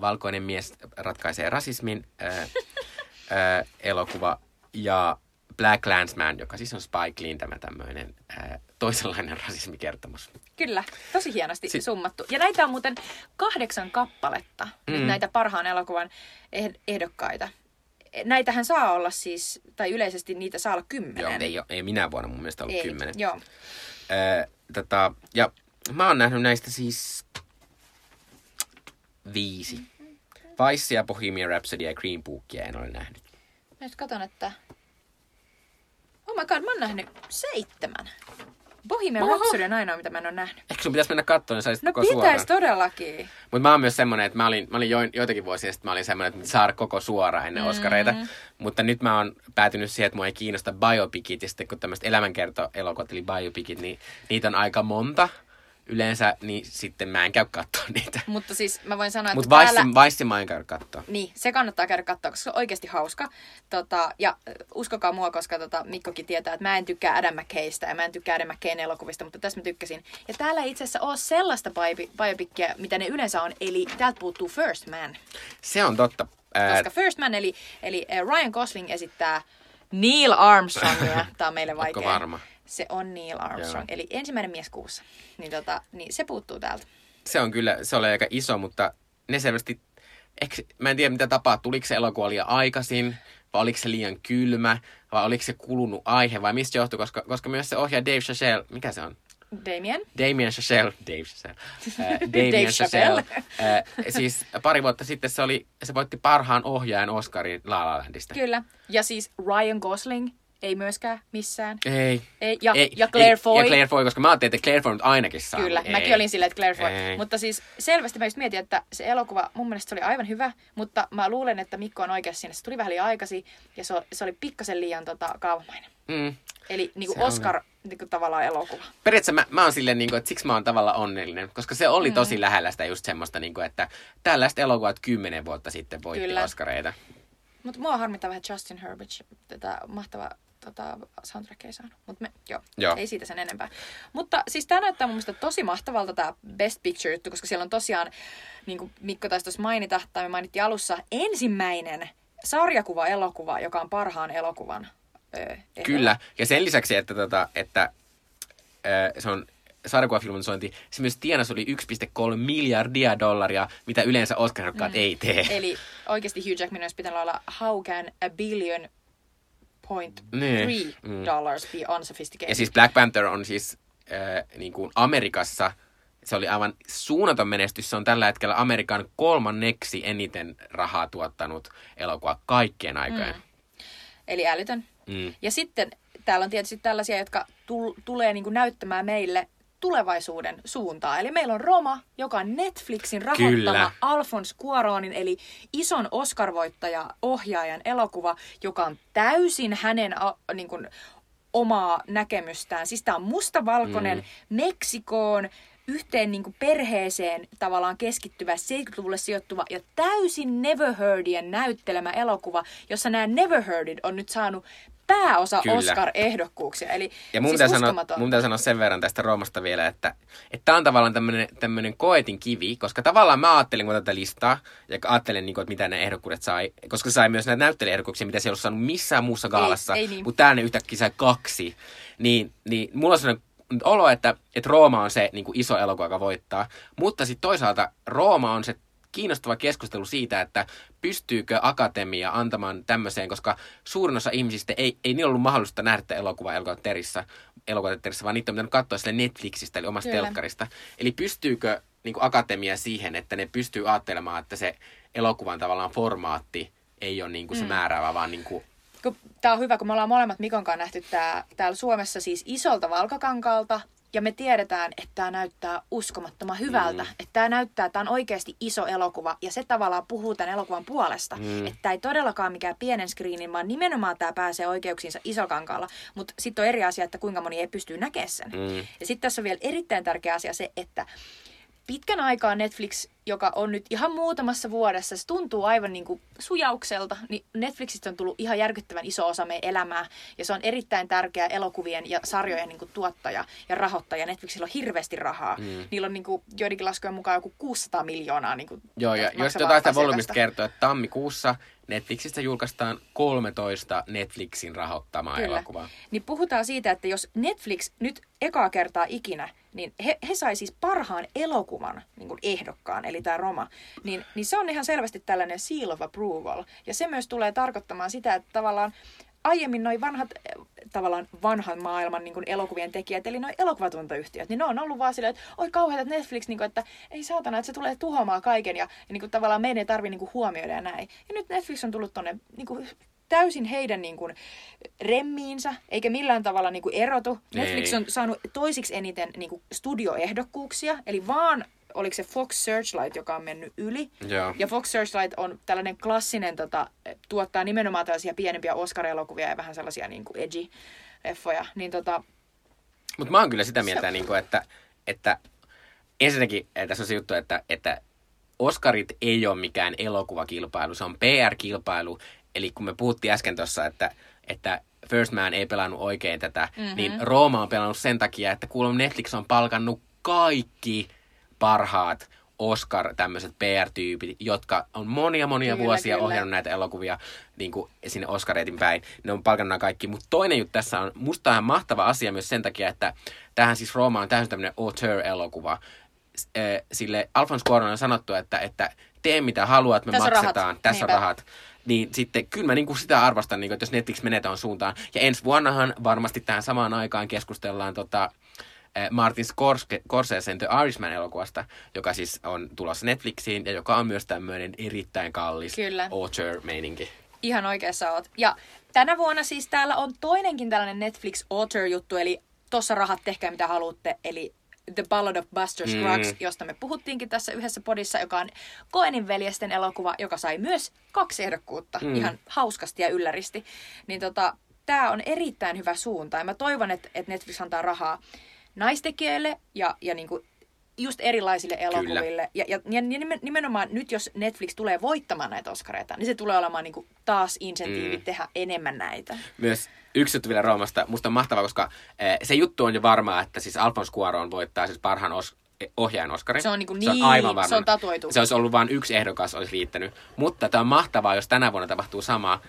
valkoinen mies ratkaisee rasismin äh, elokuva. Ja Black Landsman, joka siis on Spike Lee, tämä tämmöinen äh, toisenlainen rasismikertomus. Kyllä, tosi hienosti Si- summattu. Ja näitä on muuten kahdeksan kappaletta, mm. nyt näitä parhaan elokuvan eh- ehdokkaita. Näitähän saa olla siis, tai yleisesti niitä saa olla kymmenen. Joo, ei, ei minä vuonna mun mielestä ollut Ei, kymmenen. Joo. Öö, tota, ja mä oon nähnyt näistä siis viisi. Vice Bohemian Rhapsody ja Green Bookia en ole nähnyt. Mä nyt katson, että... Oh my god, mä oon nähnyt seitsemän. Bohemian Oho. Rhapsody on ainoa, mitä mä en ole nähnyt. Ehkä sun pitäisi mennä katsomaan, niin saisit No koko suoraan. pitäis todellakin. Mutta mä oon myös semmonen, että mä olin, mä olin jo, joitakin vuosia sitten, mä olin semmonen, että saada koko suoraan ennen Oscareita. Mutta nyt mä oon päätynyt siihen, että mua ei kiinnosta biopikit, ja sitten kun tämmöiset elämänkerto-elokuvat, eli biopikit, niin niitä on aika monta yleensä, niin sitten mä en käy katsoa niitä. Mutta siis mä voin sanoa, että Mutta täällä... Vice mä en käy katsoa. Niin, se kannattaa käydä katsoa, koska se on oikeasti hauska. Tota, ja uskokaa mua, koska tota, Mikkokin tietää, että mä en tykkää Adam McKaysta ja mä en tykkää Adam McKayn elokuvista, mutta tässä mä tykkäsin. Ja täällä ei itse asiassa ole sellaista biopi- biopikkiä, mitä ne yleensä on, eli täältä puuttuu First Man. Se on totta. Ää, Koska First Man, eli, eli Ryan Gosling esittää Neil Armstrongia. Tämä on meille vaikea. varma? Se on Neil Armstrong, Joo. eli ensimmäinen mies kuussa. Niin, tota, niin se puuttuu täältä. se on kyllä, se oli aika iso, mutta ne selvästi, eikö, mä en tiedä mitä tapaa, tuliko se elokuva liian aikaisin, vai oliko se liian kylmä, vai oliko se kulunut aihe, vai mistä johtui, koska, koska myös se ohjaaja Dave Chazelle, mikä se on? Damien? Damien Chazelle, Dave Chazelle, äh, Dave Damien Chappelle. Chazelle, äh, siis pari vuotta sitten se, oli, se voitti parhaan ohjaajan Oscarin La La Landista. Kyllä. Ja siis Ryan Gosling ei myöskään missään. Ei. Ei, ja, ei, ja Claire ei, Foy. Ja Claire Foy, koska mä ajattelin, että Claire Foy nyt ainakin saa. Kyllä, ei. mäkin olin silleen, että Claire Foy. Ei. Mutta siis selvästi mä just mietin, että se elokuva, mun mielestä se oli aivan hyvä, mutta mä luulen, että Mikko on oikeassa siinä. Se tuli vähän liian aikaisin ja se, se oli pikkasen liian tota, kaavamainen. Mm. Eli niin kuin on. Oscar niin kuin tavallaan elokuva. Periaatteessa mä, mä oon silleen, niin kuin, että siksi mä oon tavallaan onnellinen, koska se oli tosi lähellä sitä just semmoista, niin kuin, että tällaiset elokuvat kymmenen vuotta sitten voitti Kyllä. Oscareita. Mutta mua harmittaa vähän Justin Herbert, tätä mahtavaa tota, soundtrackia ei saanut. Mutta joo, Joo. ei siitä sen enempää. Mutta siis tämä näyttää mun mielestä tosi mahtavalta tämä Best Picture-juttu, koska siellä on tosiaan, niin kuin Mikko taisi tuossa mainita, tai me mainittiin alussa, ensimmäinen sarjakuva-elokuva, joka on parhaan elokuvan ö, ehdolla. Kyllä, ja sen lisäksi, että, tota, että ö, se on sarjakuvafilmatisointi, se myös tienasi oli 1,3 miljardia dollaria, mitä yleensä oscar mm. ei tee. Eli oikeasti Hugh Jackman olisi pitänyt olla How can a billion Niin, mm. dollars be unsophisticated? Ja siis Black Panther on siis äh, niin kuin Amerikassa, se oli aivan suunnaton menestys. Se on tällä hetkellä Amerikan kolmanneksi eniten rahaa tuottanut elokuva kaikkien aikojen. Mm. Eli älytön. Mm. Ja sitten täällä on tietysti tällaisia, jotka tul- tulee niin kuin näyttämään meille tulevaisuuden suuntaa. Eli meillä on Roma, joka on Netflixin rahoittama Kyllä. Alfons Cuaronin, eli ison Oscar-voittaja ohjaajan elokuva, joka on täysin hänen a, niin kuin, omaa näkemystään. Siis tämä on mustavalkoinen mm. Meksikoon yhteen niin kuin perheeseen tavallaan keskittyvä 70-luvulle sijoittuva ja täysin Never Heardien näyttelemä elokuva, jossa nämä Never Heardit on nyt saanut pääosa Kyllä. Oscar-ehdokkuuksia. Eli Ja mun siis sanoa, mun pitää sanoa sen verran tästä Roomasta vielä, että tämä on tavallaan tämmöinen, koetin kivi, koska tavallaan mä ajattelin kun tätä listaa, ja ajattelin, niin kuin, että mitä ne ehdokkuudet sai, koska sai myös näitä näyttelijäehdokkuuksia, mitä se ei ollut saanut missään muussa gaalassa, ei niin. mutta täällä ne yhtäkkiä sai kaksi. Niin, niin mulla on sellainen olo, että, että Rooma on se niin kuin iso elokuva, joka voittaa, mutta sitten toisaalta Rooma on se kiinnostava keskustelu siitä, että pystyykö akatemia antamaan tämmöiseen, koska suurin osa ihmisistä ei, ei niillä ollut mahdollista nähdä tätä elokuvaa elokuvateatterissa, elokuvateatterissa, vaan niitä on pitänyt katsoa sille Netflixistä, eli omasta Kyllä. telkkarista. Eli pystyykö niin kuin akatemia siihen, että ne pystyy ajattelemaan, että se elokuvan tavallaan formaatti ei ole niin kuin se määräävä, vaan niin kuin, Tämä on hyvä, kun me ollaan molemmat Mikon kanssa nähty tää, täällä Suomessa siis isolta valkokankaalta. Ja me tiedetään, että tämä näyttää uskomattoman hyvältä. Mm. Että tämä näyttää, että tämä on oikeasti iso elokuva. Ja se tavallaan puhuu tämän elokuvan puolesta. Mm. Että tämä ei todellakaan mikään pienen screenin, vaan nimenomaan tämä pääsee oikeuksiinsa isokankaalla. Mutta sitten on eri asia, että kuinka moni ei pysty näkemään sen. Mm. Ja sitten tässä on vielä erittäin tärkeä asia se, että pitkän aikaa Netflix, joka on nyt ihan muutamassa vuodessa, se tuntuu aivan niin kuin sujaukselta, niin Netflixistä on tullut ihan järkyttävän iso osa meidän elämää. Ja se on erittäin tärkeä elokuvien ja sarjojen niin kuin tuottaja ja rahoittaja. Netflixillä on hirveästi rahaa. Mm. Niillä on niin kuin, joidenkin laskujen mukaan joku 600 miljoonaa niin kuin, Joo, ja jos jotain sitä volyymista kertoo, että tammikuussa Netflixistä julkaistaan 13 Netflixin rahoittamaa Kyllä. elokuvaa. Niin puhutaan siitä, että jos Netflix nyt ekaa kertaa ikinä, niin he, he sai siis parhaan elokuvan niin kuin ehdokkaan, eli tämä Roma, niin, niin se on ihan selvästi tällainen seal of approval. Ja se myös tulee tarkoittamaan sitä, että tavallaan aiemmin noin vanhat, eh, tavallaan vanhan maailman niin elokuvien tekijät, eli noin elokuvatuotantoyhtiöt, niin ne on ollut vaan silleen, että oi kauheata että Netflix, niin kuin, että ei saatana, että se tulee tuhoamaan kaiken ja, ja niin kuin, tavallaan meidän ei tarvitse niin huomioida ja näin. Ja nyt Netflix on tullut tonne niin kuin, täysin heidän niin kuin, remmiinsä, eikä millään tavalla niin kuin, erotu. Netflix on saanut toisiksi eniten niin kuin, studioehdokkuuksia, eli vaan oliko se Fox Searchlight, joka on mennyt yli. Joo. Ja Fox Searchlight on tällainen klassinen, tota, tuottaa nimenomaan tällaisia pienempiä Oscar-elokuvia ja vähän sellaisia niin kuin edgy-leffoja. Niin tota, Mutta mä oon kyllä sitä mieltä, niin kuin, että, että ensinnäkin eh, tässä on se juttu, että, että Oscarit ei ole mikään elokuvakilpailu, se on PR-kilpailu. Eli kun me puhuttiin äsken tuossa, että, että First Man ei pelannut oikein tätä, mm-hmm. niin Rooma on pelannut sen takia, että kuulemma Netflix on palkannut kaikki parhaat Oscar tämmöiset PR-tyypit, jotka on monia monia Kyllä, vuosia kyllä. ohjannut näitä elokuvia niin kuin sinne Oscareitin päin. Ne on palkannut kaikki. Mutta toinen juttu tässä on, musta on mahtava asia myös sen takia, että tähän siis Rooma on täysin tämmöinen auteur-elokuva. Eh, Sille Alfons Cuarón on sanottu, että, että tee mitä haluat, me Tässä on maksetaan, rahat. tässä on Niinpä. rahat. Niin sitten kyllä mä niinku sitä arvostan, niinku, että jos Netflix menee suuntaan. Ja ensi vuonnahan varmasti tähän samaan aikaan keskustellaan tota, Martin Scorse- Scorsesen The Irishman-elokuvasta, joka siis on tulossa Netflixiin ja joka on myös tämmöinen erittäin kallis Kyllä. auteur-meininki. ihan oikeassa oot. Ja tänä vuonna siis täällä on toinenkin tällainen Netflix Author-juttu, eli Tossa rahat, tehkää mitä haluatte, eli The Ballad of Buster Scruggs, mm. josta me puhuttiinkin tässä yhdessä podissa, joka on Koenin veljesten elokuva, joka sai myös kaksi ehdokkuutta mm. ihan hauskasti ja ylläristi. Niin tota, tämä on erittäin hyvä suunta ja mä toivon, että, että Netflix antaa rahaa naistekijöille ja, ja niinku just erilaisille elokuville. Ja, ja, ja nimenomaan nyt, jos Netflix tulee voittamaan näitä Oscareita, niin se tulee olemaan niinku taas insentiivi mm. tehdä enemmän näitä. Myös yksi juttu vielä Roomasta. Musta on mahtavaa, koska eh, se juttu on jo varmaa, että siis Alfonso Cuarón voittaa siis parhaan os- ohjaajan Oscarin. Se on, niinku niin, se on aivan varma. Se on tatuoitu. Se olisi ollut vain yksi ehdokas, olisi riittänyt. Mutta tämä on mahtavaa, jos tänä vuonna tapahtuu sama,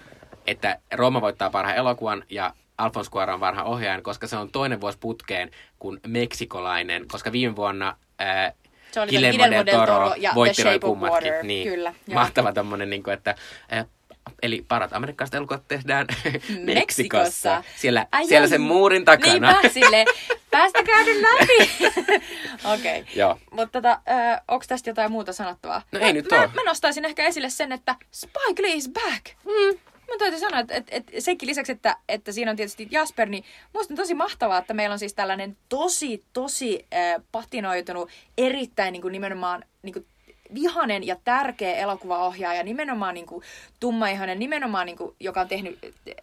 että Rooma voittaa parhaan elokuvan ja Alfonso Cuarón parhaan ohjaajan, koska se on toinen vuosi putkeen kuin meksikolainen, koska viime vuonna ää, se oli Guillermo del Toro, Toro ja voitti The Shape of Water. Niin, Kyllä, mahtava tommonen, niin kuin, että ää, Eli parat amerikkalaiset elokuvat tehdään Meksikossa. Siellä, Ai siellä sen muurin takana. Niinpä, sille. Päästäkää nyt läpi. Okei. Okay. Joo. Mutta tota, äh, onko tästä jotain muuta sanottavaa? No ei mä, nyt mä, ole. Mä nostaisin ehkä esille sen, että Spike Lee is back. Mm. Mä täytyy sanoa, että, että, että senkin lisäksi, että, että siinä on tietysti Jasper, niin musta on tosi mahtavaa, että meillä on siis tällainen tosi, tosi äh, patinoitunut, erittäin niin kuin nimenomaan niin kuin vihanen ja tärkeä elokuvaohjaaja, nimenomaan niin kuin, tummaihanen, nimenomaan niin kuin, joka on tehnyt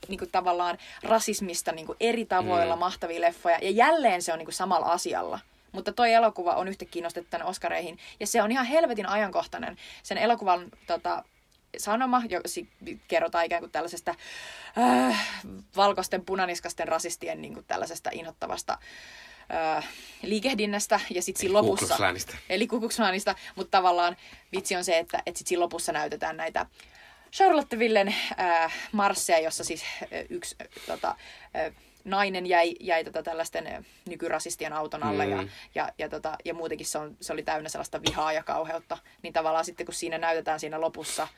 niin kuin, tavallaan rasismista niin kuin, eri tavoilla mm. mahtavia leffoja. Ja jälleen se on niin kuin, samalla asialla. Mutta toi elokuva on yhtä kiinnostettu tänne Oscareihin. Ja se on ihan helvetin ajankohtainen. Sen elokuvan tota, sanoma, jo, kerrotaan ikään kuin tällaisesta äh, valkoisten punaniskasten rasistien niin kuin tällaisesta inhottavasta äh, liikehdinnästä ja sitten siinä lopussa... Eli Kukukslanista. Mutta tavallaan vitsi on se, että, että sitten siinä lopussa näytetään näitä Charlottevillen äh, marsseja, jossa siis äh, yksi äh, tota, äh, nainen jäi, jäi tota tällaisten äh, nykyrasistien auton alle mm. ja, ja, ja, tota, ja muutenkin se, on, se oli täynnä sellaista vihaa ja kauheutta. Niin tavallaan sitten kun siinä näytetään siinä lopussa,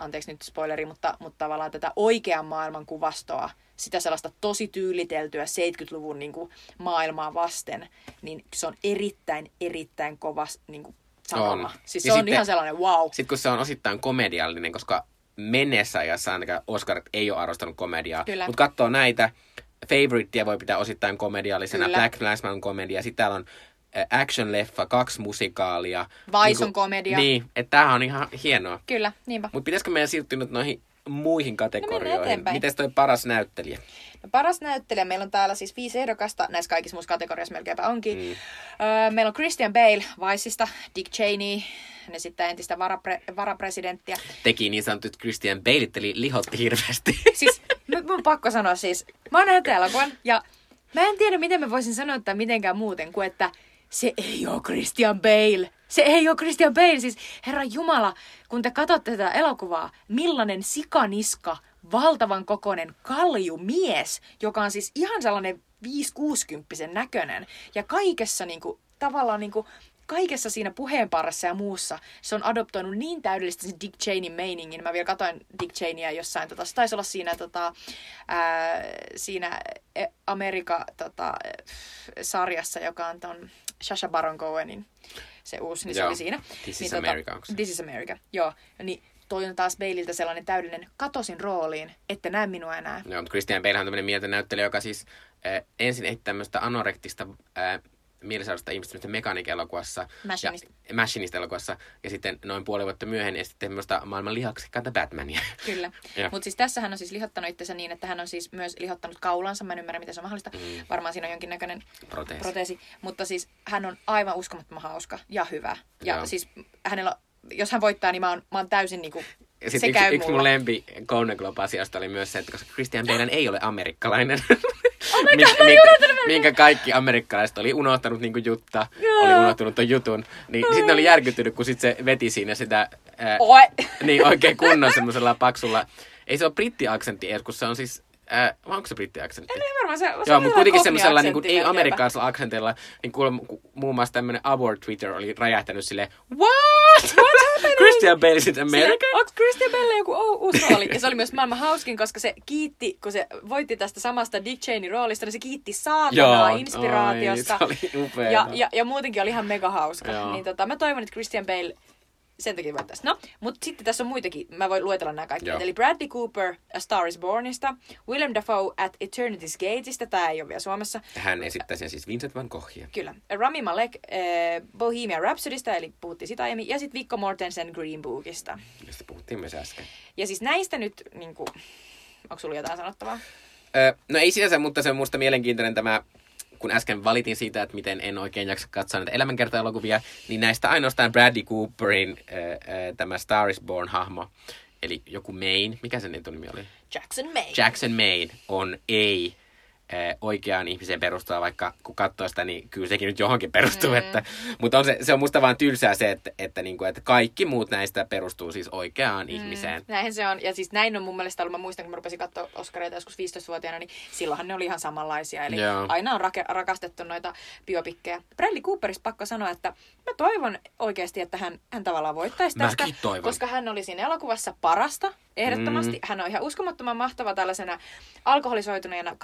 anteeksi nyt spoileri, mutta, mutta tavallaan tätä oikean maailman kuvastoa, sitä sellaista tosi tyyliteltyä 70-luvun niin kuin, maailmaa vasten, niin se on erittäin, erittäin kova niin kuin, sanoma. On. Siis ja se on sitten, ihan sellainen wow. Sitten kun se on osittain komediallinen, koska menneessä ajassa ainakaan Oscarit ei ole arvostanut komediaa. Mutta katsoo näitä, Favoritea voi pitää osittain komediallisena, Kyllä. Black Lives on komedia, sitten täällä on action-leffa, kaksi musikaalia. Vaison niin komedia. Niin, että tämähän on ihan hienoa. Kyllä, niinpä. Mutta pitäisikö meidän siirtyä nyt noihin muihin kategorioihin. No Miten toi paras näyttelijä? No, paras näyttelijä, meillä on täällä siis viisi ehdokasta, näissä kaikissa muissa kategoriassa melkeinpä onkin. Mm. Öö, meillä on Christian Bale Viceista, Dick Cheney, ne sitten entistä varapre- varapresidenttiä. Teki niin sanottu, että Christian Bale eli lihotti hirveästi. Siis, nyt mun pakko sanoa siis, mä oon nähnyt elokuvan ja mä en tiedä, miten mä voisin sanoa että mitenkään muuten kuin, että se ei ole Christian Bale. Se ei ole Christian Bale. Siis herra Jumala, kun te katsotte tätä elokuvaa, millainen sikaniska, valtavan kokoinen kaljumies, joka on siis ihan sellainen 5-60 näköinen. Ja kaikessa niinku, tavallaan niinku, kaikessa siinä puheenparassa ja muussa se on adoptoinut niin täydellisesti sen Dick Cheney meiningin. Mä vielä katsoin Dick Cheneyä jossain, tota, se taisi olla siinä, tota, ää, siinä e, Amerika-sarjassa, tota, joka on ton Sasha Baron Cohenin se uusi, niin Joo. se oli siinä. This niin, is tota, America, This is America, joo. Niin toi on taas Baleilta sellainen täydellinen katosin rooliin, että näe minua enää. Joo, mutta Christian Bale on tämmöinen mieltä näyttelijä, joka siis äh, ensin ei tämmöistä anorektista äh, mielisairasta ihmistä Mechanic-elokuvassa. Machinist. Ja, Machinist-elokuvassa. Ja sitten noin puoli vuotta myöhemmin sitten tämmöistä maailman lihaksikkaita Batmania. Kyllä. Mutta siis tässä hän on siis lihottanut itsensä niin, että hän on siis myös lihottanut kaulansa. Mä en ymmärrä, miten se on mahdollista. Mm. Varmaan siinä on jonkinnäköinen proteesi. proteesi. Mutta siis hän on aivan uskomattoman hauska ja hyvä. Ja Joo. siis hänellä, jos hän voittaa, niin mä oon, mä oon täysin niinku ja sitten yksi, yksi mun lempi Golden Globe-asiasta oli myös se, että koska Christian Bale ei ole amerikkalainen, oh my God, minkä, minkä kaikki amerikkalaiset oli unohtanut niin kuin Jutta, Joo. oli unohtanut ton jutun, niin sitten ne oli järkyttynyt, kun sit se veti siinä sitä ää, niin oikein kunnon semmoisella paksulla, ei se ole brittiaksentti edes, kun se on siis Äh, onko se brittiaksentti? En varmaan se, se Joo, mutta kuitenkin semmoisella niin ei amerikkalaisella aksentilla, niin kuulemma muun muassa tämmöinen Our Twitter oli räjähtänyt silleen, what? What's Christian Bale is America? Onko Christian Bale joku uusi rooli? Ja se oli myös maailman hauskin, koska se kiitti, kun se voitti tästä samasta Dick Cheney roolista, niin se kiitti saatanaa inspiraatiosta. Oi, se oli. Ja, ja, ja, muutenkin oli ihan mega hauska. Joo. Niin tota, mä toivon, että Christian Bale sen takia voittaisi. No, mutta sitten tässä on muitakin. Mä voin luetella nämä kaikki. Joo. Eli Bradley Cooper A Star is Bornista, Willem Dafoe at Eternity's Gateista, tämä ei ole vielä Suomessa. Hän esittää sen siis Vincent van Goghia. Kyllä. Rami Malek äh, Bohemian Rhapsodysta, eli puhuttiin sitä aiemmin. Ja sitten Viggo Mortensen Green Bookista. josta puhuttiin myös äsken. Ja siis näistä nyt, niin kuin, onko sulla jotain sanottavaa? Öö, no ei sinänsä, mutta se on musta mielenkiintoinen tämä, kun äsken valitin siitä, että miten en oikein jaksa katsoa näitä elämänkerta-elokuvia, niin näistä ainoastaan Bradley Cooperin öö, öö, tämä Star is Born-hahmo, eli joku Maine, mikä sen etunimi oli? Jackson May. Jackson Maine on ei oikeaan ihmiseen perustuva, vaikka kun katsoo sitä, niin kyllä sekin nyt johonkin perustuu. Mm. Että, mutta on se, se on musta vaan tylsää se, että, että, niinku, että kaikki muut näistä perustuu siis oikeaan mm. ihmiseen. Näin se on. Ja siis näin on mun mielestä ollut. Mä muistan, kun mä rupesin katsoa Oscareita joskus 15-vuotiaana, niin silloinhan ne oli ihan samanlaisia. Eli Joo. aina on rake- rakastettu noita biopikkejä. Bradley Cooperista pakko sanoa, että mä toivon oikeasti, että hän, hän tavallaan voittaisi tästä. toivon. Koska hän oli siinä elokuvassa parasta, ehdottomasti. Mm. Hän on ihan uskomattoman mahtava tällaisena alkoholisoituneena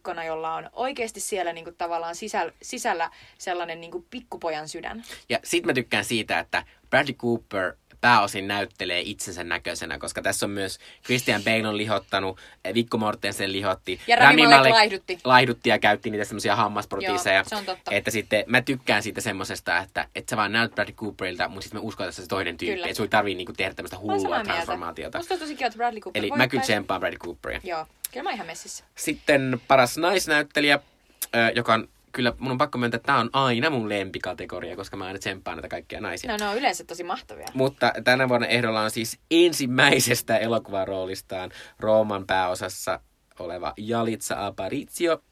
countrymuusikkona, jolla on oikeasti siellä niinku tavallaan sisällä, sisällä sellainen niinku pikkupojan sydän. Ja sit mä tykkään siitä, että Bradley Cooper pääosin näyttelee itsensä näköisenä, koska tässä on myös Christian Bale on lihottanut, eh, Viggo Mortensen lihotti. Ja Rami Malek laihdutti. Laihdutti ja käytti niitä semmoisia hammasprotiiseja. Joo, se on totta. Että sitten mä tykkään siitä semmosesta, että, että sä vaan näyt Bradley Cooperilta, mutta sitten me uskotaan, että se toinen tyyppi. Kyllä. Että sun ei tarvii niinku tehdä tämmöistä Mä hullua transformaatiota. Musta on tosi kiva, että Bradley Cooper Eli mä kyllä tsemppaan Bradley Cooperia. Joo, kyllä mä ihan messissä. Sitten paras naisnäyttelijä, joka on kyllä, mun on pakko myöntää, että tämä on aina mun lempikategoria, koska mä aina tsemppaan näitä kaikkia naisia. No ne on yleensä tosi mahtavia. Mutta tänä vuonna ehdolla on siis ensimmäisestä elokuvaroolistaan Rooman pääosassa oleva Jalitsa Aparicio,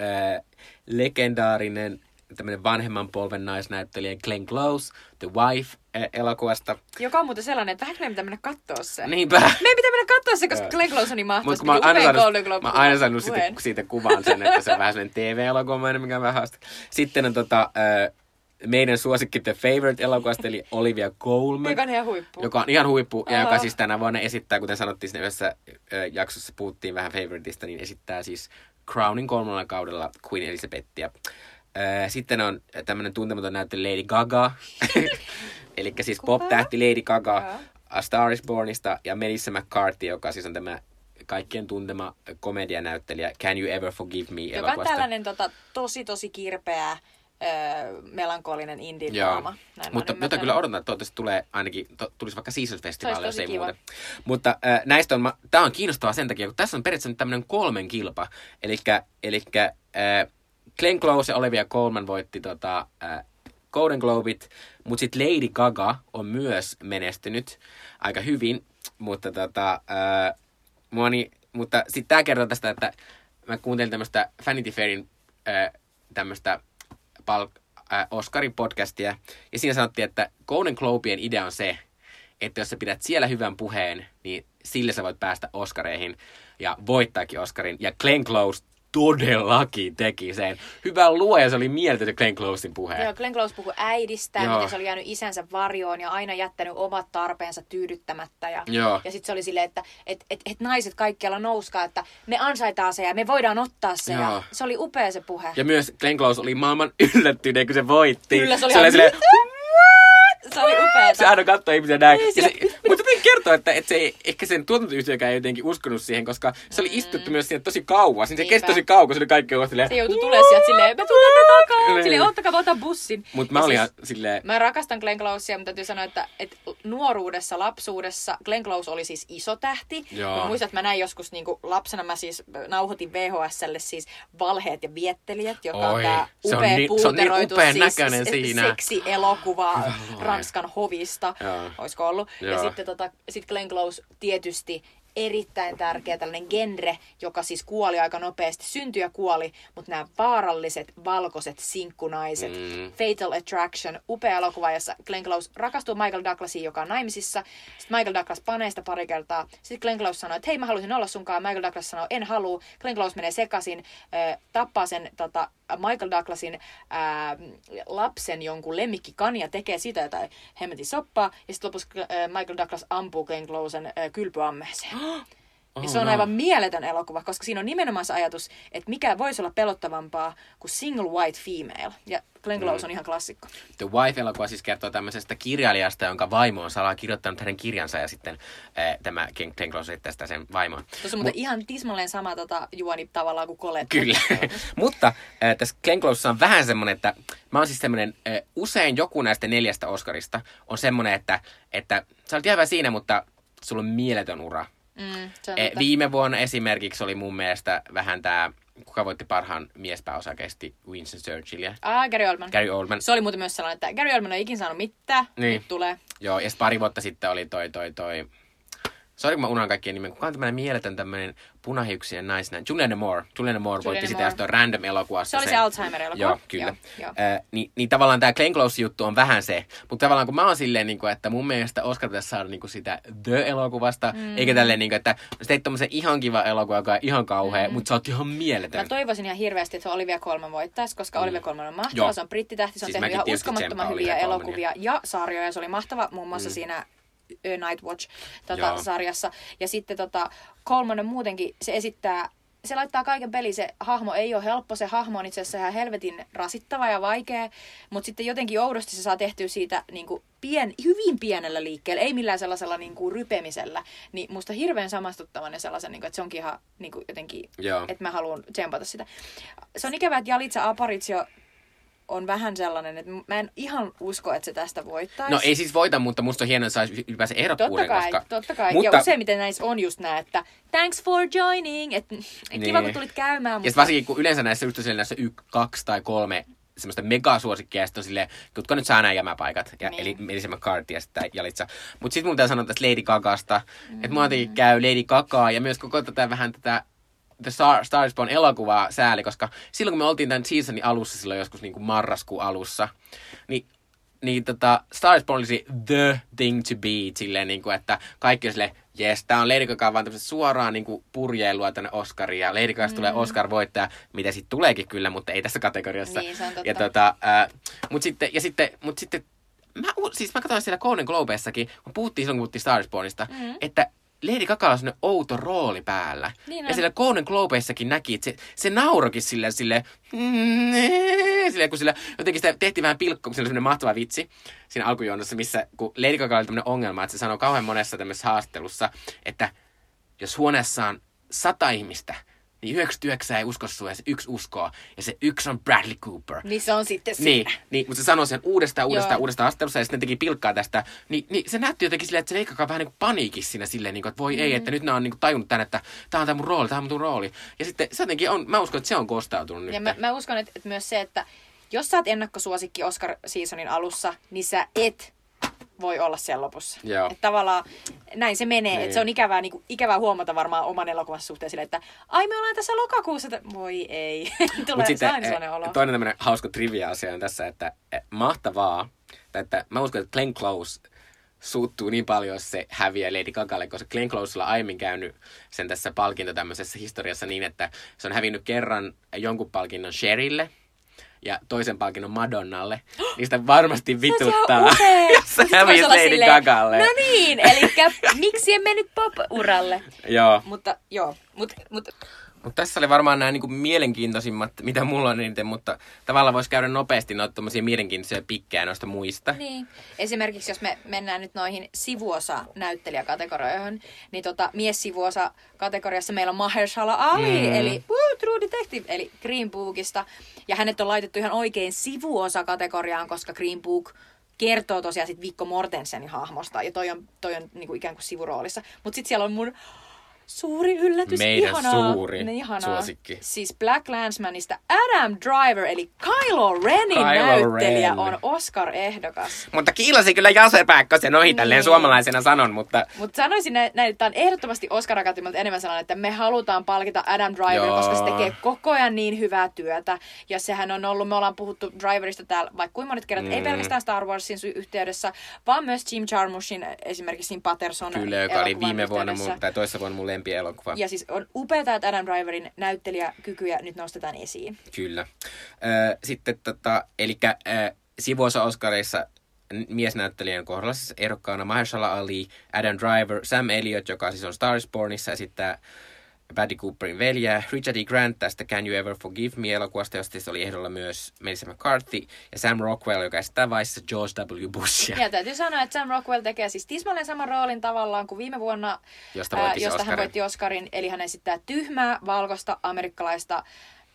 äh, legendaarinen tämmöinen vanhemman polven naisnäyttelijä Glenn Close, The Wife elokuvasta. Joka on muuten sellainen, että vähän meidän pitää mennä kattoo se. Niinpä. Meidän pitää mennä kattoo se, koska. Glenn Close on niin mahtava. Mutta mä oon aina saanut, mä aina saanut siitä, siitä kuvan sen, että se on vähän sellainen TV-elokuva, mikä on vähän haaste. Sitten on tota, meidän suosikki The Favorite-elokuvasta, eli Olivia Colman. Joka on ihan huippu. Joka on ihan huippu, ja joka siis tänä vuonna esittää, kuten sanottiin siinä yhdessä jaksossa, puhuttiin vähän Favoriteista, niin esittää siis Crownin kolmannella kaudella Queen Elizabethia. Sitten on tämmöinen tuntematon näyttelijä Lady Gaga, eli siis Kuka? pop-tähti Lady Gaga. A Star is Bornista, ja Melissa McCarthy, joka siis on tämä kaikkien tuntema komedianäyttelijä Can You Ever Forgive Me Joka on tällainen tota, tosi tosi kirpeä, öö, melankolinen mä oon mutta jota kyllä odotan, että toivottavasti tulee ainakin, to, tulisi vaikka Seasons Se Festival, jos ei kiva. muuten. Mutta äh, näistä on, tämä on kiinnostavaa sen takia, kun tässä on periaatteessa tämmöinen kolmen kilpa. Eli äh, Glenn Close ja Olivia Colman voitti tota, äh, Golden Globit, mutta sitten Lady Gaga on myös menestynyt aika hyvin, mutta tota, mua niin, mutta sitten tämä kertoo tästä, että mä kuuntelin tämmöistä Vanity Fairin tämmöistä pal- Oscarin podcastia, ja siinä sanottiin, että Golden Globien idea on se, että jos sä pidät siellä hyvän puheen, niin sillä sä voit päästä Oscareihin ja voittaakin Oscarin. Ja Glenn Close todellakin teki sen. Hyvä luoja, se oli mieltä Glenn Closein puhe. Joo, Glenn Close puhui äidistä, Joo. miten se oli jäänyt isänsä varjoon ja aina jättänyt omat tarpeensa tyydyttämättä. Ja, Joo. ja sitten se oli silleen, että et, et, et naiset kaikkialla nouskaa, että me ansaitaan se ja me voidaan ottaa se. Joo. Ja se oli upea se puhe. Ja myös Glenn Close oli maailman yllättyneen, kun se voitti. Kyllä, se oli se oli silleen, se oli upeeta. se aina katsoi ihmisiä näin. Ei, Ja se, kertoo, että, että se ei, ehkä sen tuotantoyhtiökään ei jotenkin uskonut siihen, koska se oli istuttu myös siinä tosi kauan. Niin se Niinpä. kesti tosi kauan, kun se oli kaikki ollut silleen, Se joutui tulemaan sieltä silleen, me tulemme takaa. Niin. Silleen, ottakaa, mä otan bussin. Mutta mä Ja olin siis- silleen, Mä rakastan Glenn Closea, mutta täytyy sanoa, että, että nuoruudessa, lapsuudessa Glenn Close oli siis iso tähti. Joo. Mä muistan, että mä näin joskus niin kuin lapsena, mä siis nauhoitin VHSlle siis Valheet ja viettelijät, joka Oi, on tää se on upea niin- se on niin puuteroitu siis siinä. seksielokuva. Ranskan hovista, Joo. olisiko ollut. Ja Joo. sitten tota, sit Glenn Close tietysti erittäin tärkeä tällainen genre, joka siis kuoli aika nopeasti, syntyi ja kuoli, mutta nämä vaaralliset valkoiset sinkkunaiset, Mm. Fatal Attraction, upea elokuva, jossa Glenn Close rakastuu Michael Douglasiin, joka on naimisissa. Sitten Michael Douglas panee sitä pari kertaa. Sitten Glenn Close sanoo, että hei mä haluaisin olla sunkaan. Michael Douglas sanoo, en halua. Glenn Close menee sekaisin, äh, tappaa sen tota, Michael Douglasin äh, lapsen jonkun lemmikkikan ja tekee siitä jotain hemmetin soppaa. Ja sitten lopussa äh, Michael Douglas ampuu Glenn Closen äh, kylpyammeeseen. ja Oh, se on no. aivan mieletön elokuva, koska siinä on nimenomaan se ajatus, että mikä voisi olla pelottavampaa kuin single white female. Ja Glenn Close Mm. on ihan klassikko. The Wife-elokuva siis kertoo tämmöisestä kirjailijasta, jonka vaimo on salaa kirjoittanut hänen kirjansa ja sitten äh, tämä Glenn Close sitten sitä sen vaimoon. Tuossa on muuten ihan tismalleen sama tota, juoni tavallaan kuin Colette. Kyllä. Mutta äh, tässä Glenn Closessa on vähän semmoinen, että mä oon siis semmoinen, äh, usein joku näistä neljästä Oscarista on semmoinen, että, että sä olet ihan hyvä siinä, mutta sulla on mieletön ura. Mm, E, viime vuonna esimerkiksi oli mun mielestä vähän tämä, kuka voitti parhaan miespääosakesti Winston Churchillia. Ah, Gary Oldman. Gary Oldman. Se oli muuten myös sellainen, että Gary Oldman ei ikinä saanut mitään, Niin. nyt tulee. Joo, ja pari vuotta sitten oli toi, toi, toi... Sori, kun mä unohan kaikkien nimen. Kuka on tämmöinen mieletön tämmöinen punahiuksien naisena? Julianne Moore. Julianne Moore Julianne voitti sitä Moore. jostain random elokuvassa. Se oli se Alzheimer-elokuva. Joo, kyllä. Joo, joo. Äh, niin, niin, tavallaan tämä Glenn Close-juttu on vähän se. Mutta tavallaan kun mä oon silleen, niin kuin, että mun mielestä Oscar pitäisi saada niin kuin sitä The-elokuvasta, mm. eikä tälleen, niin kuin, että sä teit tommosen ihan kiva elokuva, joka on ihan kauhea, mm. mutta sä oot ihan mieletön. Mä toivoisin ihan hirveästi, että Olivia Colman voittaisi, koska Olivia Colman on mahtava. Mm. Joo. Se on brittitähti, se on Siis tehnyt ihan uskomattoman hyviä elokuvia ja sarjoja. Se oli mahtava muun muassa Mm. siinä A Night Watch tota, sarjassa. Ja sitten tota, Colman on muutenkin, se esittää se laittaa kaiken peliin. Se hahmo ei ole helppo. Se hahmo on itse asiassa ihan helvetin rasittava ja vaikea. Mutta sitten jotenkin oudosti se saa tehtyä siitä niin kuin pien, hyvin pienellä liikkeellä. Ei millään sellaisella niin kuin rypemisellä. Niin musta hirveän samastuttavan ja sellaisen, niin kuin, että se onkin ihan niin kuin jotenkin Joo. että mä haluan tsempata sitä. Se on ikävää, että Jalitsa Aparitsio on vähän sellainen, että mä en ihan usko, että se tästä voittaisi. No ei siis voita, mutta musta on hienoa, että saisi ylipäänsä Totta ehdokkuuden, kai, koska... totta kai. Mutta, Ja useimmiten näissä on just nää, että thanks for joining, että niin. kiva kun Niin. tulit käymään. Ja Mutta... sit varsinkin kun yleensä näissä just näissä y, kaksi tai kolme semmoista megasuosikkia, ja sit on silleen, jotka nyt saa nämä jämäpaikat. Ja, Niin. Eli Melissa McCarthy ja sitten Jalitsa. Mutta sitten mun pitää sanoa tästä Lady Gagasta, mm. että mua jotenkin käy Lady Gagaa ja myös koko tätä vähän tätä The Star, Star is Born elokuvaa sääli, koska silloin kun me oltiin tämän seasonin alussa, silloin joskus niin kuin marraskuun alussa, niin niin tota, Star is Born olisi the thing to be, silleen niin kuin, että kaikki on silleen, jes, tää on Lady Gaga vaan tämmöistä suoraan niin kuin purjeilua tänne Oscariin, ja Lady Gaga mm. tulee Oscar-voittaja, mitä sitten tuleekin kyllä, mutta ei tässä kategoriassa. Niin, se on totta. Ja, tota, äh, mut sitten, ja sitten, mut sitten mä, siis mä katsoin siellä Golden Globessakin, kun puhuttiin silloin, kun puhuttiin Star is Bornista, mm. että Lady Gaga on sellainen outo rooli päällä. Niin ja siellä Golden Globessakin näki, että se, se naurokin silleen, silleen, silleen, kun sillä jotenkin sitä tehtiin vähän pilkko, kun siinä oli semmoinen mahtava vitsi siinä alkujuonnossa, missä kun Lady Gaga oli tämmöinen ongelma, että se sanoi kauhean monessa tämmöisessä haastattelussa, että jos huoneessa on sata ihmistä, niin 99 ei usko sua ja se yksi uskoo. Ja se yksi on Bradley Cooper. Niin se on sitten Niin, siinä. niin, mutta se sanoi sen uudestaan, uudestaan, Joo. uudestaan haastattelussa ja sitten teki pilkkaa tästä. Niin, niin se näytti jotenkin silleen, että se leikkakaa vähän niin kuin paniikissa siinä silleen, niin kuin, että voi mm. ei, että nyt nämä on niin kuin tajunnut tänne, että tämä on tämä mun rooli, tämä on mun rooli. Ja sitten se jotenkin on, mä uskon, että se on kostautunut nyt. Ja mä, mä uskon, että, että myös se, että jos sä oot ennakkosuosikki Oscar-seasonin alussa, niin sä et voi olla siellä lopussa. Joo. Että tavallaan näin se menee. Niin. Että se on ikävää, niin kuin, ikävää huomata varmaan oman elokuvansa suhteen sille, että ai me ollaan tässä lokakuussa. Että... Voi ei. Tulee Mut sitten, eh, olo. toinen tämmöinen hauska trivia-asia on tässä, että eh, mahtavaa, tai että mä uskon, että Glenn Close suuttuu niin paljon, jos se häviää Lady Gagalle, koska Glenn Closella on aiemmin käynyt sen tässä palkinto tämmöisessä historiassa niin, että se on hävinnyt kerran jonkun palkinnon Sherille ja toisen palkinnon Madonnalle. Niistä varmasti vituttaa, jos se voisi hävisi olla Lady Gagalle. No niin, eli miksi en mennyt pop-uralle? Joo. Mutta joo, mut, mut, Mutta tässä oli varmaan nämä niinku mielenkiintoisimmat, mitä mulla on eniten, mutta tavallaan voisi käydä nopeasti noita mielenkiintoisia pikkejä noista muista. Niin. Esimerkiksi jos me mennään nyt noihin sivuosa-näyttelijäkategorioihin, niin tota, mies-sivuosa-kategoriassa meillä on Mahershala Ali, Mm. eli woo, True Detective, eli Green Bookista. Ja hänet on laitettu ihan oikein sivuosa-kategoriaan, koska Green Book kertoo tosiaan sit Vikko Mortensenin hahmosta, ja toi on, toi on niinku ikään kuin sivuroolissa. Mutta sitten siellä on mun suuri yllätys, Meidän ihanaa, suuri niin ihanaa. suosikki. Siis Black Landsmanista Adam Driver, eli Kylo Renin Kylo näyttelijä Ren. on Oscar-ehdokas. Mutta kiilasi kyllä Jase Pääkkösen ohi, Niin. tälleen suomalaisena sanon, mutta Mutta sanoisin näin, näin, että tämä on ehdottomasti oscar Akatemialta enemmän sellainen, että me halutaan palkita Adam Driver, Joo. koska se tekee koko ajan niin hyvää työtä. Ja sehän on ollut, me ollaan puhuttu Driverista täällä vaikka kuinka monet kerrat, mm. ei pelkästään Star Warsin yhteydessä, vaan myös Jim Jarmushin esimerkiksi Patterson kyllä, joka oli viime vuonna tai toissa vuonna mun lempielokuva. Ja siis on upeaa, että Adam Driverin näyttelijäkykyjä nyt nostetaan esiin. Kyllä. Sitten tota, eli sivuosa Oscarissa miesnäyttelijän kohdalla siis ehdokkaana Mahershala Ali, Adam Driver, Sam Elliott, joka siis on Star is Bornissa, esittää Paddy Cooperin veljeä, Richard E. Grant tästä Can You Ever Forgive Me-elokuvasta, josta siis oli ehdolla myös Melissa McCarthy, ja Sam Rockwell, joka esittää Viceissa George W. Bushia. Ja täytyy sanoa, että Sam Rockwell tekee siis tismalleen saman roolin tavallaan kuin viime vuonna, Josta se josta hän Oscarin. voitti Oscarin. Eli hän esittää tyhmää, valkoista, amerikkalaista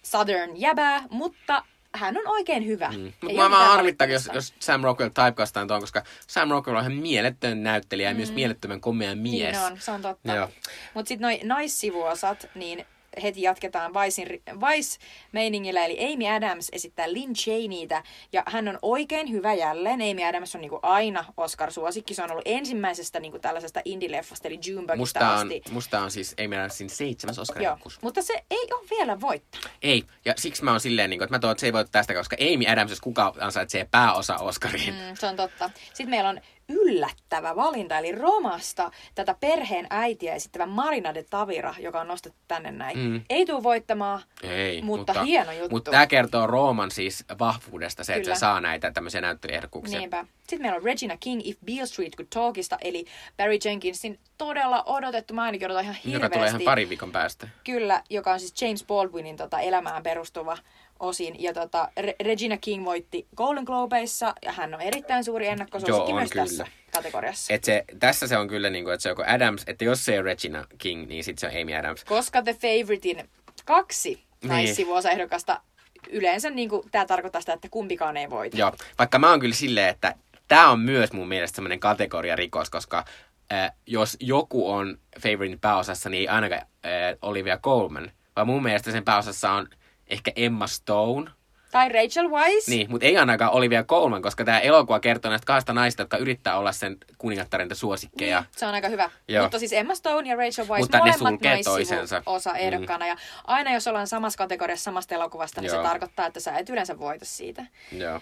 Southern jäbää, mutta hän on oikein hyvä. Mm. Mutta mä vaan harmittaakin, jos, jos Sam Rockwell typecastaan tuon, koska Sam Rockwell on ihan mieletön näyttelijä ja myös mielettömän komea mies. Niin on, se on totta. Mutta sitten noi naissivuosat, niin heti jatketaan Vicein, Vice-meiningillä, eli Amy Adams esittää Lynn Cheneytä, ja hän on oikein hyvä jälleen. Amy Adams on niinku aina Oscar-suosikki, se on ollut ensimmäisestä niinku tällaisesta indie-leffasta, eli Junebugista Musta on, asti. musta on siis Amy Adamsin seitsemäs oscar Joo, mutta se ei ole vielä voittanut. Ei, ja siksi mä oon silleen, niin kuin, että mä toivon, että se ei voi tästä, koska Amy Adams, jos kuka ansaitsee pääosa Oscariin. Mm, se on totta. Sitten meillä on yllättävä valinta, eli Romasta tätä perheen äitiä esittävä Marina de Tavira, joka on nostettu tänne näin. Mm. Ei tule voittamaan, Ei, mutta, hieno juttu. Mutta tämä kertoo Rooman siis vahvuudesta, se, että Kyllä. se saa näitä tämmöisiä näyttelijäehdokkuuksia. Niinpä. Sitten meillä on Regina King, If Beale Street Could Talkista, eli Barry Jenkinsin todella odotettu, mä ainakin odotan ihan hirveästi. Joka tulee ihan parin viikon päästä. Kyllä, joka on siis James Baldwinin tota, elämään perustuva osin. Ja tota, Re- Regina King voitti Golden Globeissa, ja hän on erittäin suuri ennakkosuosikki myös kyllä. tässä kategoriassa. Et se, tässä se on kyllä niin kuin, että se on joko Adams, että jos se ei ole Regina King, niin sitten se on Amy Adams. Koska The Favoritein kaksi Niin. naissivuosaehdokasta yleensä niin kuin, tämä tarkoittaa sitä, että kumpikaan ei voita. Joo, vaikka mä oon kyllä silleen, että tämä on myös mun mielestä semmoinen kategoriarikos, koska äh, jos joku on favorite pääosassa, niin ei ainakaan äh, Olivia Colman, vaan mun mielestä sen pääosassa on ehkä Emma Stone, Tai Rachel Weisz. niin, mutta ei ainakaan Olivia Colman, koska tämä elokuva kertoo näistä kahdesta naista, jotka yrittää olla sen kuningattarinta suosikkeja. Niin, se on aika hyvä. Joo. Mutta siis Emma Stone ja Rachel Weisz, Mutta ne molemmat sulkee toisensa. osa ehdokkaana. Ja aina jos ollaan samassa kategoriassa samasta elokuvasta, niin Joo. se tarkoittaa, että sä et yleensä voita siitä. Joo.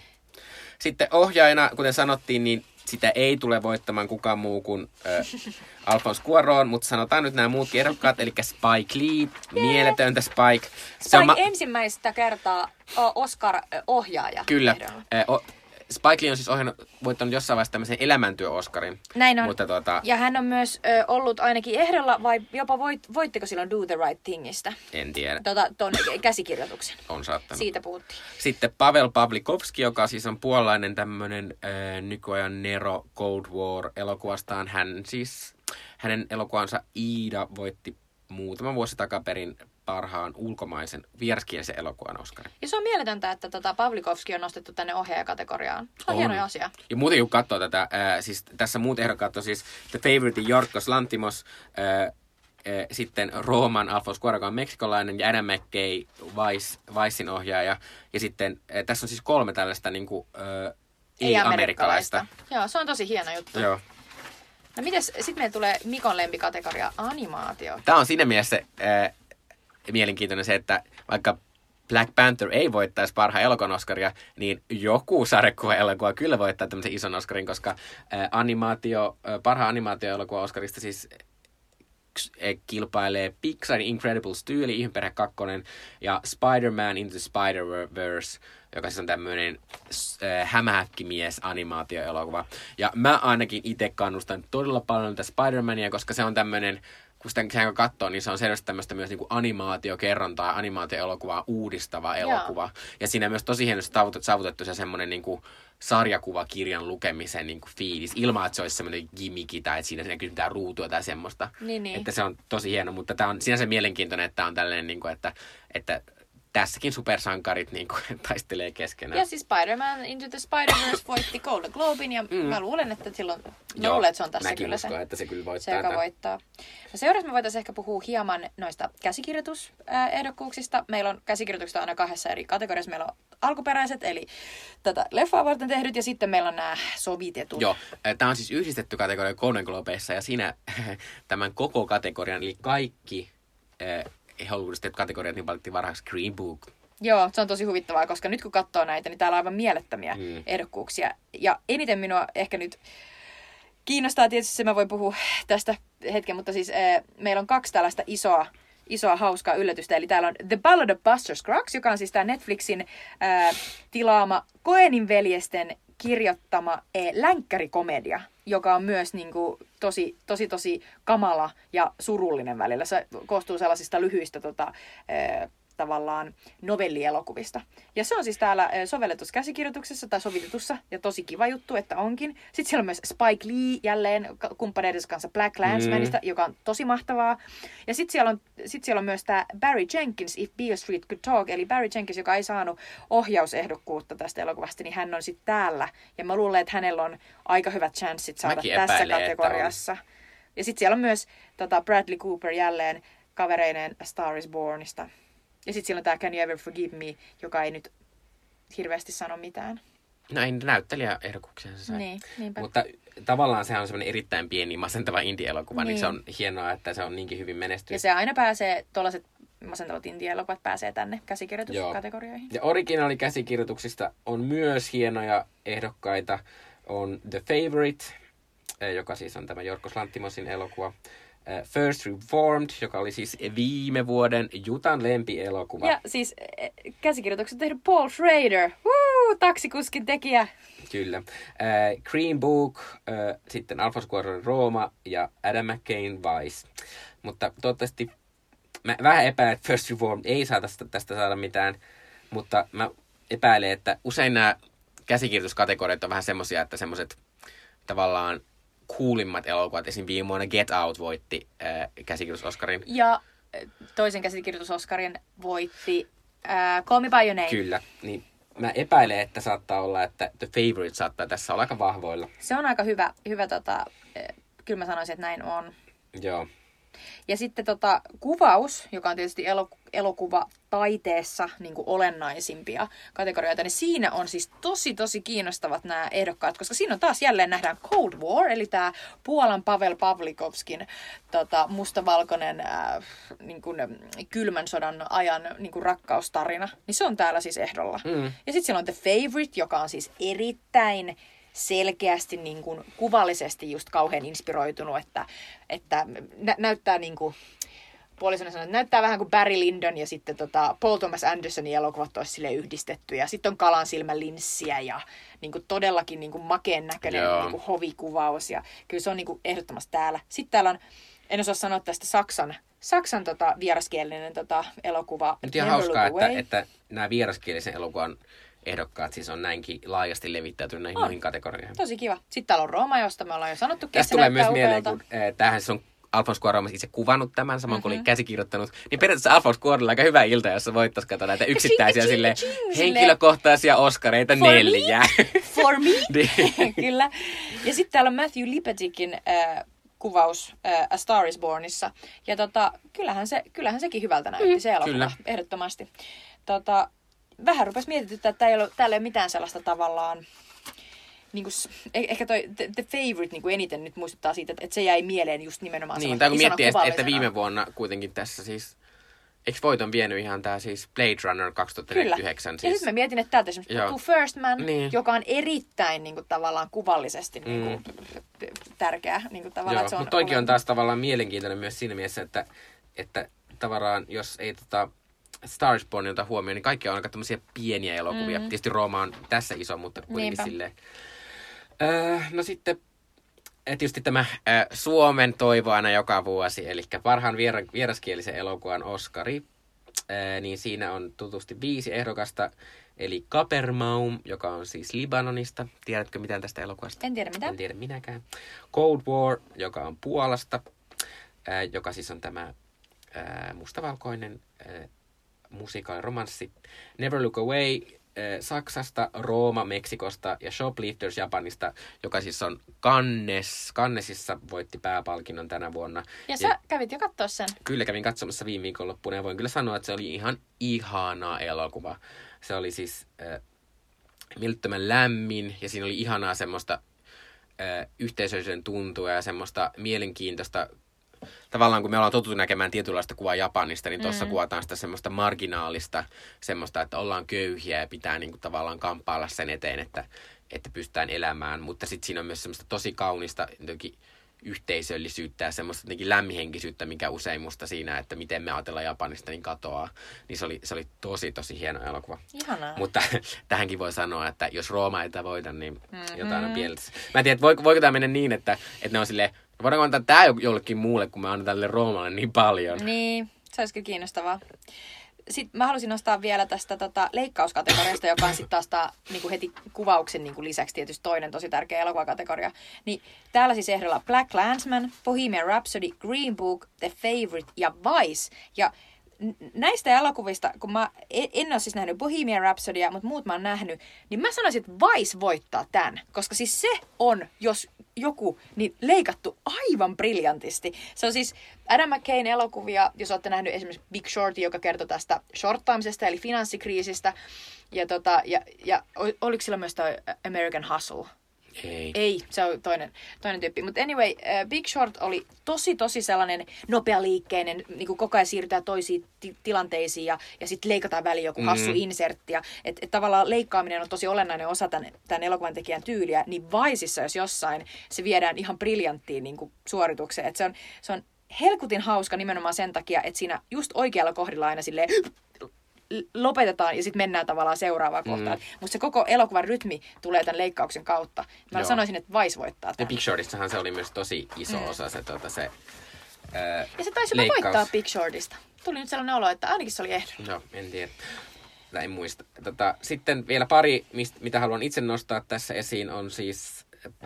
Sitten ohjaajana, kuten sanottiin, niin sitä ei tule voittamaan kukaan muu kuin äh, Alphonse Cuarón, mutta sanotaan nyt nämä muutkin ehdokkaat, eli Spike Lee, mieletöntä Spike. Se on ma- ensimmäistä kertaa Oscar-ohjaaja. Kyllä. ehdolla. Spike Lee on siis ohjannut, voittanut jossain vaiheessa tämmöisen elämäntyö-Oscarin. Näin on. Mutta tuota, Ja hän on myös ö, ollut ainakin ehdolla, vai jopa voit, voittiko silloin Do the Right Thingistä? en tiedä, Tota, ton käsikirjoituksen. on saattanut. Siitä puhuttiin. Sitten Pavel Pavlikovski, joka siis on puolalainen tämmöinen äh, nykyajan Nero Cold War elokuvastaan. Hän siis, hänen elokuvansa Iida voitti muutama vuosi takaperin parhaan ulkomaisen vieraskielisen elokuvan Oscarin. Ja se on mieletöntä, että tota Pavlikovski on nostettu tänne ohjaajakategoriaan. Se on, On. hieno asia. Ja muuten kun katsoo tätä, ää, siis tässä muut ehdokkaat on siis The Favorite Jorkos Lantimos, ää, sitten Rooman Alfons Cuarón, on meksikolainen, ja Adam McKay, Vice, Vicein ohjaaja. Ja sitten tässä on siis kolme tällaista niin kuin, ää, ei-amerikkalaista. Joo, se on tosi hieno juttu. Joo. No mites, sitten meillä tulee Mikon lempikategoria animaatio. Tämä on siinä mielessä ää, mielenkiintoinen se, että vaikka Black Panther ei voittaisi parhaan elokuvan Oscaria, niin joku sarjakuva-elokuva kyllä voittaa tämmöisen ison Oscarin, koska ää, animaatio, ää, parhaan animaatio-elokuva Oscarista siis eh, kilpailee Pixarin Incredibles tyyli, Ihmeperhe 2 ja Spider-Man Into Spider-Verse, joka siis on tämmöinen äh, hämähäkkimies animaatioelokuva. Ja mä ainakin itse kannustan todella paljon tätä Spider-Mania, koska se on tämmöinen, kun sitä sen katsoo, niin se on selvästi tämmöistä myös niin kuin animaatiokerrontaa ja animaatioelokuvaa uudistava elokuva. Ja siinä myös tosi hienosti saavutettu, saavutettu se semmoinen niin kuin sarjakuvakirjan lukemisen niin kuin fiilis, ilman että se olisi semmoinen gimmiki tai että siinä näkyy mitään ruutua tai semmoista. Niin, niin. Että se on tosi hieno, mutta tämä on sinänsä mielenkiintoinen, että tämä on tällainen, niin kuin, että, että tässäkin supersankarit niin kuin, taistelee keskenään. Ja siis Spider-Man Into the Spider-Verse voitti Golden Globin ja mm. mä luulen, että silloin, mä luulen, että se on tässä kyllä uskon, se, että se kyllä voittaa se, joka tämän. voittaa. No seuraavaksi me voitaisiin ehkä puhua hieman noista käsikirjoitusehdokkuuksista. Meillä on käsikirjoitukset aina kahdessa eri kategoriassa. Meillä on alkuperäiset, eli tätä leffaa varten tehdyt, ja sitten meillä on nämä sovitetut. Joo, tämä on siis yhdistetty kategoria Golden Globeissa ja siinä tämän koko kategorian, eli kaikki Hollywoodista tehdyt kategoriat, niin valittiin varhaiksi Green Book. Joo, se on tosi huvittavaa, koska nyt kun katsoo näitä, niin täällä on aivan mielettömiä Mm. ehdokkuuksia. Ja eniten minua ehkä nyt kiinnostaa tietysti se, mä voin puhua tästä hetken, mutta siis äh, meillä on kaksi tällaista isoa, isoa hauskaa yllätystä. Eli täällä on The Ballad of Buster Scruggs, joka on siis tämä Netflixin äh, tilaama Koenin veljesten kirjoittama eh, länkkärikomedia, joka on myös niin kuin, tosi, tosi, tosi kamala ja surullinen välillä. Se koostuu sellaisista lyhyistä tota, eh, tavallaan novellielokuvista. Ja se on siis täällä eh, sovelletussa käsikirjoituksessa tai sovitetussa, ja tosi kiva juttu, että onkin. Sitten siellä on myös Spike Lee jälleen kumppaneiden kanssa Black Landsmanista, mm. joka on tosi mahtavaa. Ja sitten siellä, on, sit siellä on myös tämä Barry Jenkins, If Beale Street Could Talk, eli Barry Jenkins, joka ei saanut ohjausehdokkuutta tästä elokuvasta, niin hän on sitten täällä. Ja mä luulen, että hänellä on aika hyvät chanssit saada Mäkin tässä kategoriassa. Ja sitten siellä on myös tota, Bradley Cooper jälleen kavereineen Star is Bornista. Ja sitten siellä on tämä Can You Ever Forgive Me, joka ei nyt hirveästi sano mitään. Näin näyttelijäehdokkuuksia se sai. Niin, niinpä. Mutta tavallaan sehän on semmoinen erittäin pieni masentava indie-elokuva, niin. niin se on hienoa, että se on niinkin hyvin menestynyt. Ja se aina pääsee, tuollaiset masentavat indie-elokuvat pääsee tänne käsikirjoituskategorioihin. Ja originaalikäsikirjoituksista on myös hienoja ehdokkaita. On The Favorite, eh, joka siis on tämä Jorkos Lanttimosin elokuva. Eh, First Reformed, joka oli siis viime vuoden Jutan lempielokuva. Ja siis eh, käsikirjoitukset tehnyt Paul Schrader, Woo, taksikuskin tekijä. Kyllä. Äh, Green Book, äh, sitten Alphonse Cuarón Rooma ja Adam McCain Vice. Mutta toivottavasti mä vähän epäilen, että First Reform ei saa tästä, tästä saada mitään, mutta mä epäilen, että usein nämä käsikirjoituskategoriat on vähän semmosia, että semmoiset tavallaan kuulimmat elokuvat, esim. viime vuonna Get Out voitti äh, käsikirjoitus-Oscarin. Ja eh, toisen käsikirjoitusoskarin voitti äh, Call Me By Your Name. Kyllä, niin mä epäilen, että saattaa olla, että The Favorite saattaa tässä olla aika vahvoilla. Se on aika hyvä, hyvä tota, eh, kyllä mä sanoisin, että näin on. Joo. Ja sitten tota, kuvaus, joka on tietysti elo, elokuva taiteessa niin kuin olennaisimpia kategorioita, niin siinä on siis tosi tosi kiinnostavat nämä ehdokkaat, koska siinä on taas jälleen nähdään Cold War, eli tämä Puolan Pavel Pavlikovskin tota, mustavalkoinen äh, niin kuin, kylmän sodan ajan niin kuin rakkaustarina, niin se on täällä siis ehdolla. Mm. Ja sitten siellä on The Favorite, joka on siis erittäin selkeästi niin kuin, kuvallisesti just kauhean inspiroitunut, että, että nä- näyttää niin kuin, puolisona sanoi, että näyttää vähän kuin Barry Lyndon ja sitten tota Paul Thomas Andersonin elokuvat olisi sille yhdistetty. Ja sitten on kalan silmän linssiä ja niin kuin todellakin niin kuin makeen näköinen Joo. niin kuin hovikuvaus. Ja kyllä se on niin kuin ehdottomasti täällä. Sitten täällä on, en osaa sanoa tästä Saksan, Saksan tota, vieraskielinen tota, elokuva. Nyt ihan hauskaa, että, että nämä vieraskielisen elokuvan ehdokkaat siis on näinkin laajasti levittäytynyt näihin On. muihin kategorioihin. Tosi kiva. Sitten täällä on Rooma, josta me ollaan jo sanottu. Tästä tulee myös mieleen, kun äh, tämähän se on Alphonse Cuarón itse kuvannut tämän, samoin kuin oli käsikirjoittanut. Niin periaatteessa Alphonse Cuarónilla aika hyvä ilta, jossa voittaisi katsoa näitä yksittäisiä sille henkilökohtaisia oskareita For me? neljä. For me? Niin. Kyllä. Ja sitten täällä on Matthew Lipetikin äh, kuvaus äh, A Star is Bornissa. Ja tota, kyllähän, se, kyllähän sekin hyvältä näytti mm, se elokuva, kyllä. ehdottomasti. Tota, vähän rupesi mietityttää, että täällä ei ole, täällä ei ole mitään sellaista tavallaan... Niin kuin, ehkä toi The, the Favorite niin kuin eniten nyt muistuttaa siitä, että, että se jäi mieleen just nimenomaan niin, tai kun miettii, että, että viime vuonna kuitenkin tässä siis... Eikö voiton vienyt ihan tämä siis Blade Runner Kyllä. 2049? Ja Siis, sitten mä mietin, että täältä esimerkiksi Joo. First Man, Niin. joka on erittäin niin kuin, tavallaan kuvallisesti niin kuin, tärkeä. Niin kuin, tavallaan, Joo, että se on mutta toikin on taas tavallaan mielenkiintoinen myös siinä mielessä, että, että tavallaan jos ei tota Star Born ota huomioon, niin kaikki on aika tämmöisiä pieniä elokuvia. Mm. Tietysti Rooma on tässä iso, mutta kuitenkin Niinpä. silleen. Öö, no sitten eh, tietysti tämä äh, Suomen toivo aina joka vuosi, eli parhaan viera, vieraskielisen elokuvan Oscari. Äh, niin siinä on tutusti viisi ehdokasta, eli Kapernaum, joka on siis Libanonista. Tiedätkö mitään tästä elokuvasta? En tiedä mitään. En tiedä minäkään. Cold War, joka on Puolasta, ää, joka siis on tämä ää, mustavalkoinen ää, musikaali romanssi. Never Look Away Saksasta, Rooma Meksikosta ja Shoplifters Japanista, joka siis on Cannes, Cannesissa voitti pääpalkinnon tänä vuonna. Ja sä kävit jo katsoa sen. Kyllä kävin katsomassa viime viikonloppuna ja voin kyllä sanoa, että se oli ihan ihana elokuva. Se oli siis äh, mielettömän lämmin ja siinä oli ihanaa semmoista äh, yhteisöllisyyden tuntua ja semmoista mielenkiintoista tavallaan kun me ollaan totuttu näkemään tietynlaista kuvaa Japanista, niin tuossa mm. kuvataan sitä semmoista marginaalista, semmoista, että ollaan köyhiä ja pitää niin kuin tavallaan kamppailla sen eteen, että, että pystytään elämään. Mutta sitten siinä on myös semmoista tosi kaunista jotenkin yhteisöllisyyttä ja semmoista jotenkin lämmihenkisyyttä, mikä usein musta siinä, että miten me ajatellaan Japanista, niin katoaa. Niin se oli, se oli tosi, tosi hieno elokuva. Ihanaa. Mutta tähänkin voi sanoa, että jos Rooma ei voida, niin mm-hmm. jotain on pielessä. Mä en tiedä, voiko, voiko tämä mennä niin, että, että ne on silleen, voidaanko antaa tämä jollekin muulle, kun me annan tälle Roomalle niin paljon. Niin, se olisi kyllä kiinnostavaa. Sitten mä halusin nostaa vielä tästä tota, leikkauskategoriasta, joka on sitten taas tää, niinku heti kuvauksen niinku lisäksi tietysti toinen tosi tärkeä elokuvakategoria. Niin täällä siis ehdolla Black Landsman, Bohemian Rhapsody, Green Book, The Favorite ja Vice. Ja näistä elokuvista, kun mä en, en ole siis nähnyt Bohemian Rhapsodya, mutta muut mä oon nähnyt, niin mä sanoisin, että Vice voittaa tämän. Koska siis se on, jos joku, niin leikattu aivan briljantisti. Se on siis Adam McCain elokuvia, jos olette nähnyt esimerkiksi Big Short, joka kertoo tästä shorttaamisesta, eli finanssikriisistä. Ja, tota, ja, ja ol- oliko sillä myös American Hustle? Ei. Ei, se on toinen, toinen tyyppi. Mutta anyway, äh, Big Short oli tosi, tosi sellainen nopealiikkeinen, niin kuin koko ajan siirrytään toisiin ti- tilanteisiin ja, ja sitten leikataan väliin joku hassu mm. insertti. Ja, et, et tavallaan leikkaaminen on tosi olennainen osa tämän, tämän elokuvan tekijän tyyliä. Niin Vaisissa, jos jossain, se viedään ihan briljanttiin niin kuin suoritukseen. Et se, on, se on helkutin hauska nimenomaan sen takia, että siinä just oikealla kohdilla aina silleen lopetetaan ja sitten mennään tavallaan seuraavaan mm. kohtaan. Mutta se koko elokuvan rytmi tulee tämän leikkauksen kautta. Mä Joo. sanoisin, että Vice voittaa Ja tämän. Big Shortissahan se oli myös tosi iso mm. osa se, tuota, se ää, Ja se taisi leikkaus. voittaa Big Shortista. Tuli nyt sellainen olo, että ainakin se oli ehdolla. Joo, en tiedä. En muista. Tota, sitten vielä pari, mistä, mitä haluan itse nostaa tässä esiin, on siis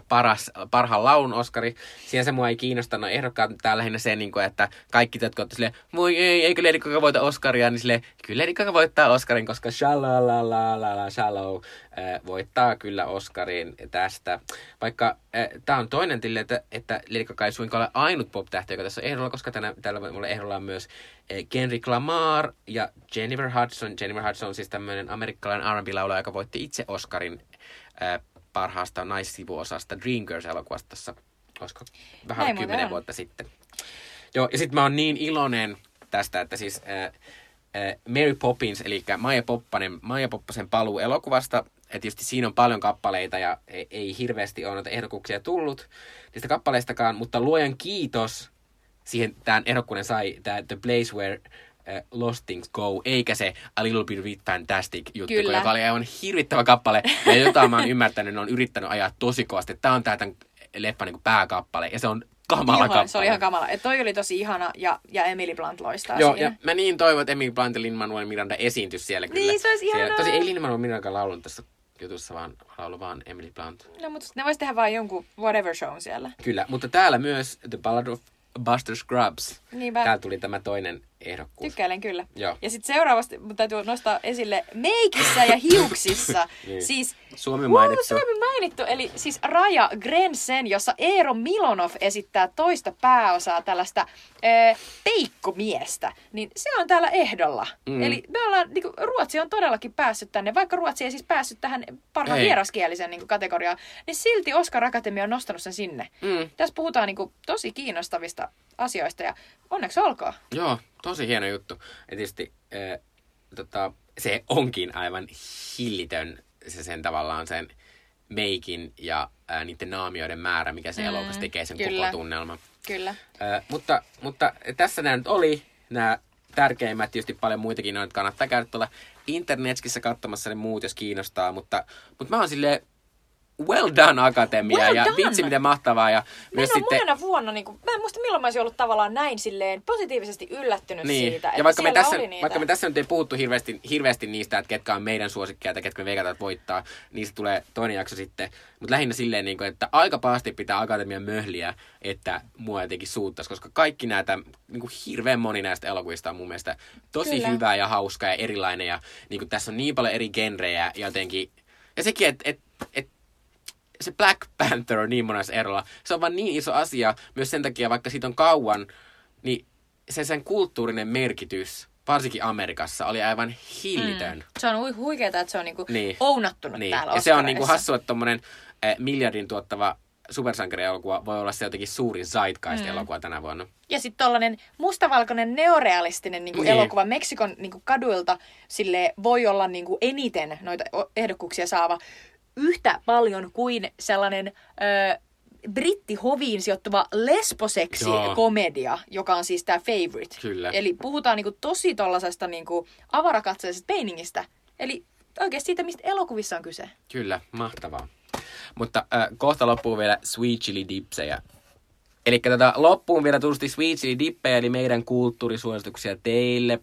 paras, parhaan laulun Oscari. Siinä se mua ei kiinnosta. No ehdokkaat tää lähinnä se, niin kuin, että kaikki jotka ovat silleen, voi ei, eikö Lady Gaga voita Oscaria, niin silleen, kyllä Lady Gaga voittaa Oscarin, koska Shalalalala Shallow äh, voittaa kyllä Oscarin tästä. Vaikka äh, tämä on toinen tille, että, että Lady Gaga ei suinkaan ole ainut pop-tähti, joka tässä on ehdolla, koska tänä, täällä mulle ehdolla on myös äh, Kendrick Lamar ja Jennifer Hudson. Jennifer Hudson on siis tämmöinen amerikkalainen R&B-laulaja, joka voitti itse Oscarin äh, parhaasta naissivuosasta Dreamgirls-elokuvasta tässä, olisiko vähän Näin kymmenen vuotta sitten. Joo, ja sitten mä oon niin iloinen tästä, että siis äh, äh, Mary Poppins, eli Maija, Poppanen, Maija Poppasen paluu elokuvasta, että tietysti siinä on paljon kappaleita ja ei, ei hirveästi ole noita ehdokkuuksia tullut niistä kappaleistakaan, mutta luojan kiitos siihen tämän ehdokkuuden sai tämä The Place Where uh, Lost Things Go, eikä se A Little Bit Bit Fantastic juttu, Kyllä. joka oli aivan hirvittävä kappale. Ja jota mä oon ymmärtänyt, on yrittänyt ajaa tosi kovasti. Tämä on tää tämän leffan niin kappale, ja se on kamala Ihana, kappale. se oli ihan kamala. Et toi oli tosi ihana ja, ja Emily Blunt loistaa Joo, siinä. ja mä niin toivon, että Emily Blunt ja Lin-Manuel Miranda esiintyisi siellä kyllä. Niin, se olisi Siellä- ihanaa. Tosi ei Lin-Manuel Miranda laulunut tässä jutussa, vaan laulu vaan Emily Blunt. No, mutta ne vois tehdä vaan jonkun whatever show siellä. Kyllä, mutta täällä myös The Ballad of Buster Scrubs. Niinpä. Täällä tuli tämä toinen ehdokkuus. Tykkäilen kyllä. Joo. Ja sitten seuraavasti mun täytyy nostaa esille meikissä ja hiuksissa. Niin. Siis Suomi Wow, mainittu. Suomi mainittu. Eli siis Raja Grensen, jossa Eero Milonov esittää toista pääosaa tällaista ö, peikkomiestä. Niin se on täällä ehdolla. Mm. Eli me ollaan, niin kuin, Ruotsi on todellakin päässyt tänne, vaikka Ruotsi ei siis päässyt tähän parhaan Ei. vieraskielisen niin kuin, kategoriaan, niin silti Oscar Akatemia on nostanut sen sinne. Mm. Tässä puhutaan niin kuin, tosi kiinnostavista asioista ja onneksi olkoon. Joo, tosi hieno juttu. Ja tietysti äh, tota, se onkin aivan hillitön se sen tavallaan sen meikin ja äh, niiden naamioiden määrä, mikä se mm, elokuva tekee sen kyllä. koko tunnelman. Kyllä. Äh, mutta, mutta tässä nämä nyt oli nämä tärkeimmät, tietysti paljon muitakin, noita kannattaa käydä tuolla internetskissä katsomassa ne muut, jos kiinnostaa, mutta, mutta mä oon silleen well done akatemia Well ja done! vitsi miten mahtavaa ja myös Meillä on sitten... monena vuonna, niin kuin, mä en muista milloin mä olisin ollut tavallaan näin silleen positiivisesti yllättynyt Niin. siitä, ja vaikka me, tässä, vaikka me tässä nyt ei puhuttu hirveästi, hirveästi niistä, että ketkä on meidän suosikkeja tai ketkä me veikataan, että voittaa, niistä tulee toinen jakso sitten. Mutta lähinnä silleen, niin kuin, että aika pahasti pitää akatemian möhliä, että mua jotenkin suuttaisi, koska kaikki näitä, niin kuin hirveän moni näistä elokuvista on mun mielestä tosi Kyllä. hyvää ja hauskaa ja erilainen. Ja niin kuin, tässä on niin paljon eri genrejä ja jotenkin... Ja sekin, että et, et, se Black Panther on niin monessa erolla. Se on vaan niin iso asia myös sen takia, vaikka siitä on kauan, niin se sen kulttuurinen merkitys, varsinkin Amerikassa, oli aivan hillitön. Mm. Se on hui- huikeeta, että se on niinku Niin. ounattunut Niin. täällä Ja se on niinku hassu, että tommonen eh, miljardin tuottava supersankarielokuva voi olla se jotenkin suurin zeitgeist-elokuva tänä vuonna. Ja sitten tollanen mustavalkoinen neorealistinen niinku Niin. elokuva Meksikon niinku kaduilta sille voi olla niinku eniten noita ehdokkuuksia saava yhtä paljon kuin sellainen ö, brittihoviin sijoittuva lesboseksi Joo. komedia, joka on siis tämä Favorite. Kyllä. Eli puhutaan niinku tosi tollasesta niinku avarakatseisesta meiningistä. Eli oikeasti siitä, mistä elokuvissa on kyse. Kyllä, mahtavaa. Mutta äh, kohta loppuu vielä Sweet Chili Dipsejä. Eli tota, loppuun vielä tutusti Sweet Chili Dippejä, eli meidän kulttuurisuosituksia teille.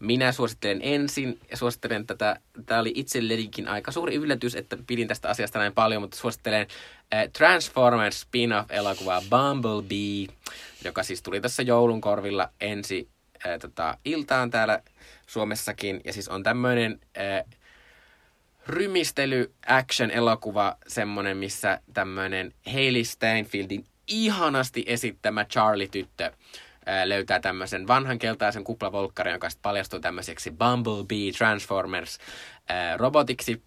Minä suosittelen ensin ja suosittelen tätä, tämä oli itsellenikin aika suuri yllätys, että pidin tästä asiasta näin paljon, mutta suosittelen äh, Transformers spin-off-elokuvaa Bumblebee, joka siis tuli tässä joulun korvilla ensi äh, tota, iltaan täällä Suomessakin. Ja siis on tämmöinen äh, rymistely action elokuva semmonen, missä tämmöinen Hailey Steinfeldin ihanasti esittämä Charlie-tyttö ää, löytää tämmöisen vanhan keltaisen kuplavolkkarin, joka sitten paljastuu tämmöiseksi Bumblebee Transformers robotiksi.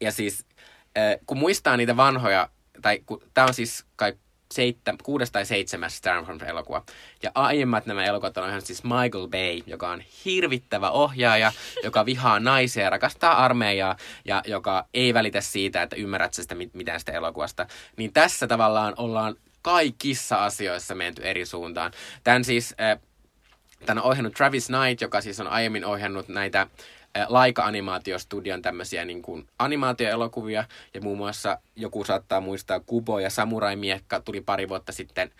Ja siis, kun muistaa niitä vanhoja, tai tämä on siis kai seittä, kuudes tai seitsemäs Transformers-elokuva. Ja aiemmat nämä elokuvat on ihan siis Michael Bay, joka on hirvittävä ohjaaja, joka vihaa naisia ja rakastaa armeijaa, ja joka ei välitä siitä, että ymmärrät sitä mit- mitään sitä elokuvasta. Niin tässä tavallaan ollaan kaikissa asioissa menty eri suuntaan. Tämän siis... Äh, Tämän on ohjannut Travis Knight, joka siis on aiemmin ohjannut näitä äh, Laika-animaatiostudion tämmöisiä niin kuin animaatioelokuvia. Ja muun muassa joku saattaa muistaa Kubo ja Samurai Miekka tuli pari vuotta sitten,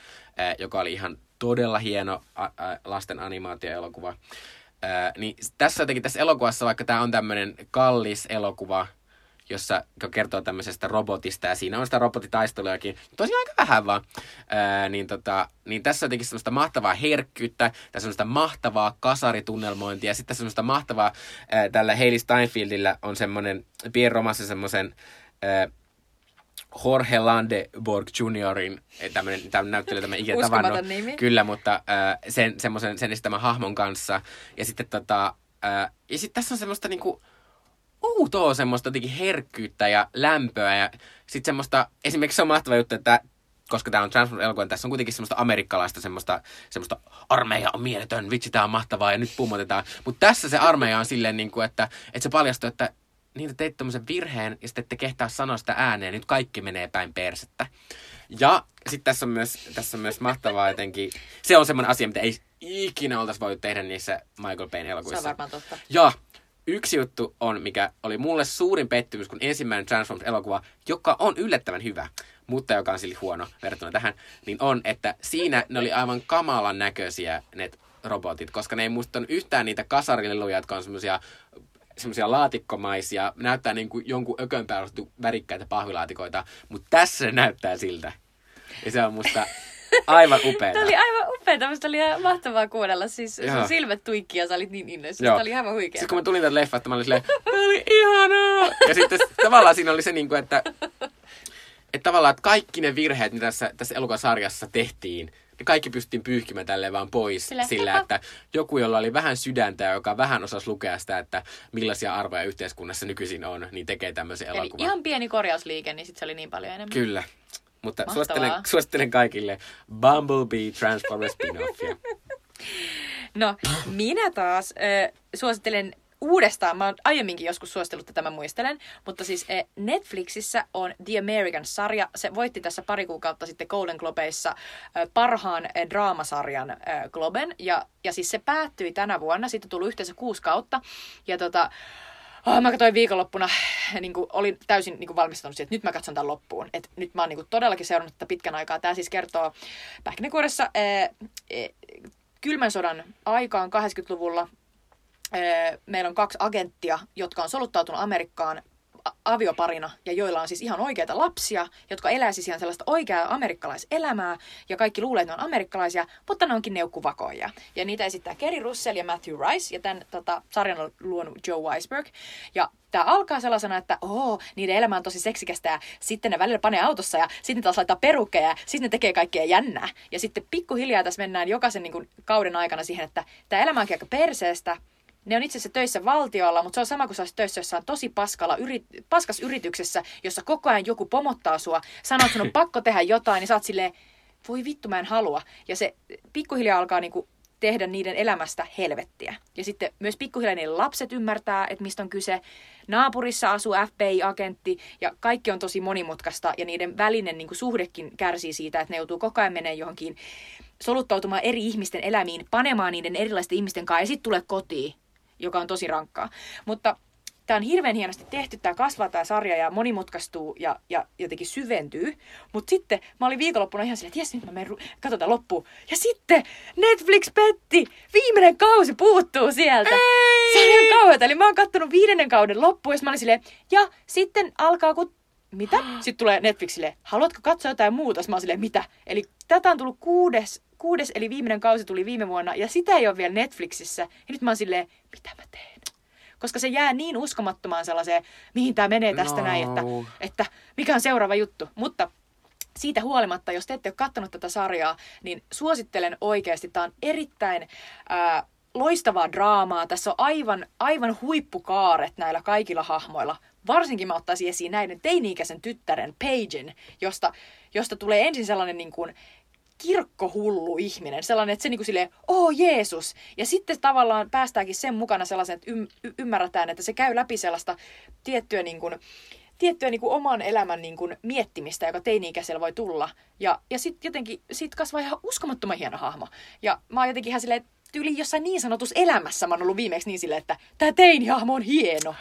äh, joka oli ihan todella hieno lasten animaatioelokuva. Äh, niin tässä jotenkin tässä elokuvassa, vaikka tämä on tämmöinen kallis elokuva, jossa kertoo tämmöisestä robotista ja siinä on sitä robotitaistelujakin, tosi aika vähän vaan, ää, niin, tota, niin tässä on jotenkin semmoista mahtavaa herkkyyttä, tässä on semmoista mahtavaa kasaritunnelmointia ja sitten tässä on semmoista mahtavaa, ää, tällä Hailey Steinfeldillä on semmoinen pienromassa semmoisen Jorge Landeborg Juniorin, eh, tämmöinen, tämmöinen näyttelijä, tämä ikinä tavannut. nimi. Kyllä, mutta äh, sen, semmoisen, sen esittämän hahmon kanssa. Ja sitten tota, äh, ja sitten tässä on semmoista niinku, outoa semmoista jotenkin herkkyyttä ja lämpöä ja sitten semmoista, esimerkiksi se on mahtava juttu, että koska tämä on Transformers-elokuva, niin tässä on kuitenkin semmoista amerikkalaista semmoista, semmoista armeija on mieletön, vitsi tää on mahtavaa ja nyt pummotetaan. Mutta tässä se armeija on silleen, niin kuin, että, että se paljastuu, että niin te teitte tämmöisen virheen ja sitten ette kehtaa sanoa sitä ääneen, nyt kaikki menee päin persettä. Ja sitten tässä on myös, tässä on myös mahtavaa jotenkin, se on semmoinen asia, mitä ei ikinä oltaisi voitu tehdä niissä Michael Bayn Se elokuvissa. on varmaan totta. Ja yksi juttu on, mikä oli mulle suurin pettymys, kun ensimmäinen Transformers-elokuva, joka on yllättävän hyvä, mutta joka on silti huono verrattuna tähän, niin on, että siinä ne oli aivan kamalan näköisiä ne robotit, koska ne ei muistanut yhtään niitä kasarileluja, jotka on semmoisia semmoisia laatikkomaisia, näyttää niin kuin jonkun ökön päällä värikkäitä pahvilaatikoita, mutta tässä se näyttää siltä. Ja se on musta aivan upeeta. Tämä oli aivan upeaa, musta oli ihan mahtavaa kuudella. Siis Joo. sun silmät tuikki ja sä olit niin innoissa. Joo. Tämä oli aivan huikea. Sitten kun mä tulin tätä leffasta, mä olin silleen, "Tää oli ihanaa! Ja sitten tavallaan siinä oli se, niin kuin, että, että tavallaan että kaikki ne virheet, mitä tässä, tässä elokuvasarjassa tehtiin, ne kaikki pystyttiin pyyhkimään tälleen vaan pois Sillä, sillä, että joku, jolla oli vähän sydäntä ja joka vähän osasi lukea sitä, että millaisia arvoja yhteiskunnassa nykyisin on, niin tekee tämmöisen Eli elokuvan. ihan pieni korjausliike, niin sitten se oli niin paljon enemmän. Kyllä. Mutta Mahtavaa. suosittelen, suosittelen kaikille Bumblebee Transformers spin-offia. No, minä taas äh, suosittelen uudestaan, mä oon aiemminkin joskus suositellut tätä, mä muistelen, mutta siis Netflixissä on The American-sarja. Se voitti tässä pari kuukautta sitten Golden Globeissa parhaan äh, draamasarjan Globen, ja, ja siis se päättyi tänä vuonna, siitä tullut yhteensä kuusi kautta, ja tota, Oh, mä katsoin viikonloppuna, niin kuin, olin täysin niin kuin, valmistautunut siihen, että nyt mä katson tämän loppuun. Et nyt mä oon niin kuin, todellakin seurannut tätä pitkän aikaa. Tämä siis kertoo pähkinänkuoressa äh, äh, kylmän sodan aikaan 80-luvulla. Äh, meillä on kaksi agenttia, jotka on soluttautunut Amerikkaan avioparina ja joilla on siis ihan oikeita lapsia, jotka elää siis ihan sellaista oikeaa amerikkalaiselämää ja kaikki luulee, että ne on amerikkalaisia, mutta ne onkin neukkuvakoja. Ja niitä esittää Kerry Russell ja Matthew Rice ja tämän tota, sarjan on luonut Joe Weisberg. Ja tämä alkaa sellaisena, että oo, niiden elämä on tosi seksikästä ja sitten ne välillä panee autossa ja sitten taas laittaa perukkeja ja sitten ne tekee kaikkea jännää. Ja sitten pikkuhiljaa tässä mennään jokaisen niin kuin, kauden aikana siihen, että tämä elämä onkin aika perseestä, ne on itse asiassa töissä valtiolla, mutta se on sama kuin sä olisit töissä jossain tosi paskalla, yri, paskas yrityksessä, jossa koko ajan joku pomottaa sua, sanoo, että sun on pakko tehdä jotain, niin sä oot silleen, voi vittu mä en halua. Ja se pikkuhiljaa alkaa niinku tehdä niiden elämästä helvettiä. Ja sitten myös pikkuhiljaa niiden lapset ymmärtää, että mistä on kyse. Naapurissa asuu FBI-agentti ja kaikki on tosi monimutkaista ja niiden välinen niin kuin suhdekin kärsii siitä, että ne joutuu koko ajan menemään johonkin soluttautumaan eri ihmisten elämiin, panemaan niiden erilaisten ihmisten kanssa ja sitten tulee kotiin, joka on tosi rankkaa. Mutta tämä on hirveän hienosti tehty, tämä kasvaa tämä sarja ja monimutkaistuu ja, ja jotenkin syventyy. Mutta sitten mä olin viikonloppuna ihan silleen, että jes, nyt mä menen, ru- katsotaan loppuun. Ja sitten Netflix petti, viimeinen kausi puuttuu sieltä. Ei! Se on kauheata. Eli mä oon kattonut viidennen kauden loppuun ja mä olin silleen, ja sitten alkaa kun mitä? Sitten tulee Netflixille, haluatko katsoa jotain muuta? Mä oon silleen, mitä? Eli tätä on tullut kuudes, kuudes, eli viimeinen kausi tuli viime vuonna, ja sitä ei ole vielä Netflixissä. Ja nyt mä oon silleen, mitä mä teen? Koska se jää niin uskomattomaan sellaiseen, mihin tämä menee tästä No. näin, että, että mikä on seuraava juttu. Mutta siitä huolimatta, jos te ette ole katsonut tätä sarjaa, niin suosittelen oikeasti. Tämä on erittäin ää, loistavaa draamaa. Tässä on aivan, aivan huippukaaret näillä kaikilla hahmoilla. Varsinkin mä ottaisin esiin näiden teini-ikäisen tyttären Pagen, josta, josta tulee ensin sellainen niin kuin kirkkohullu ihminen. Sellainen, että se niin kuin silleen, oo Jeesus. Ja sitten tavallaan päästäänkin sen mukana sellaisen, että ym- y- ymmärretään, että se käy läpi sellaista tiettyä niin kuin, tiettyä niin kuin oman elämän niin kuin miettimistä, joka teini-ikäisellä voi tulla. Ja, ja sitten jotenkin siitä kasvaa ihan uskomattoman hieno hahmo. Ja mä oon jotenkin ihan silleen, tyyli jossain niin sanotussa elämässä mä oon ollut viimeksi niin silleen, että tämä teini-hahmo on hieno.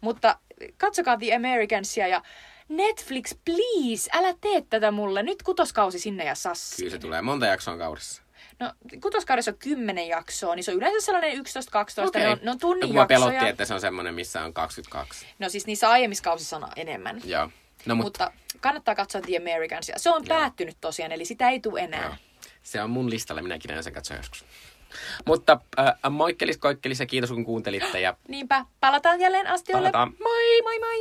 Mutta katsokaa The Americansia ja Netflix, please, älä tee tätä mulle. Nyt kutoskausi sinne ja sassi. Kyllä se tulee monta jaksoa kaudessa. No, kutoskaudessa on kymmenen jaksoa, niin se on yleensä sellainen 11-12. Okei. Ne on, ne on tunnin no, jaksoja. pelotti, että se on semmoinen, missä on 22. No siis niissä aiemmissa kausissa on enemmän. Joo. No, mutta, Mutta kannattaa katsoa The Americans. Se on Joo. päättynyt tosiaan, eli sitä ei tule enää. Joo. se on mun listalla, minäkin en sen katsoa joskus. Mutta äh, moikkelis, koikkelis ja kiitos kun kuuntelitte ja Niinpä, palataan jälleen astioille. Palataan. Moi, moi, moi!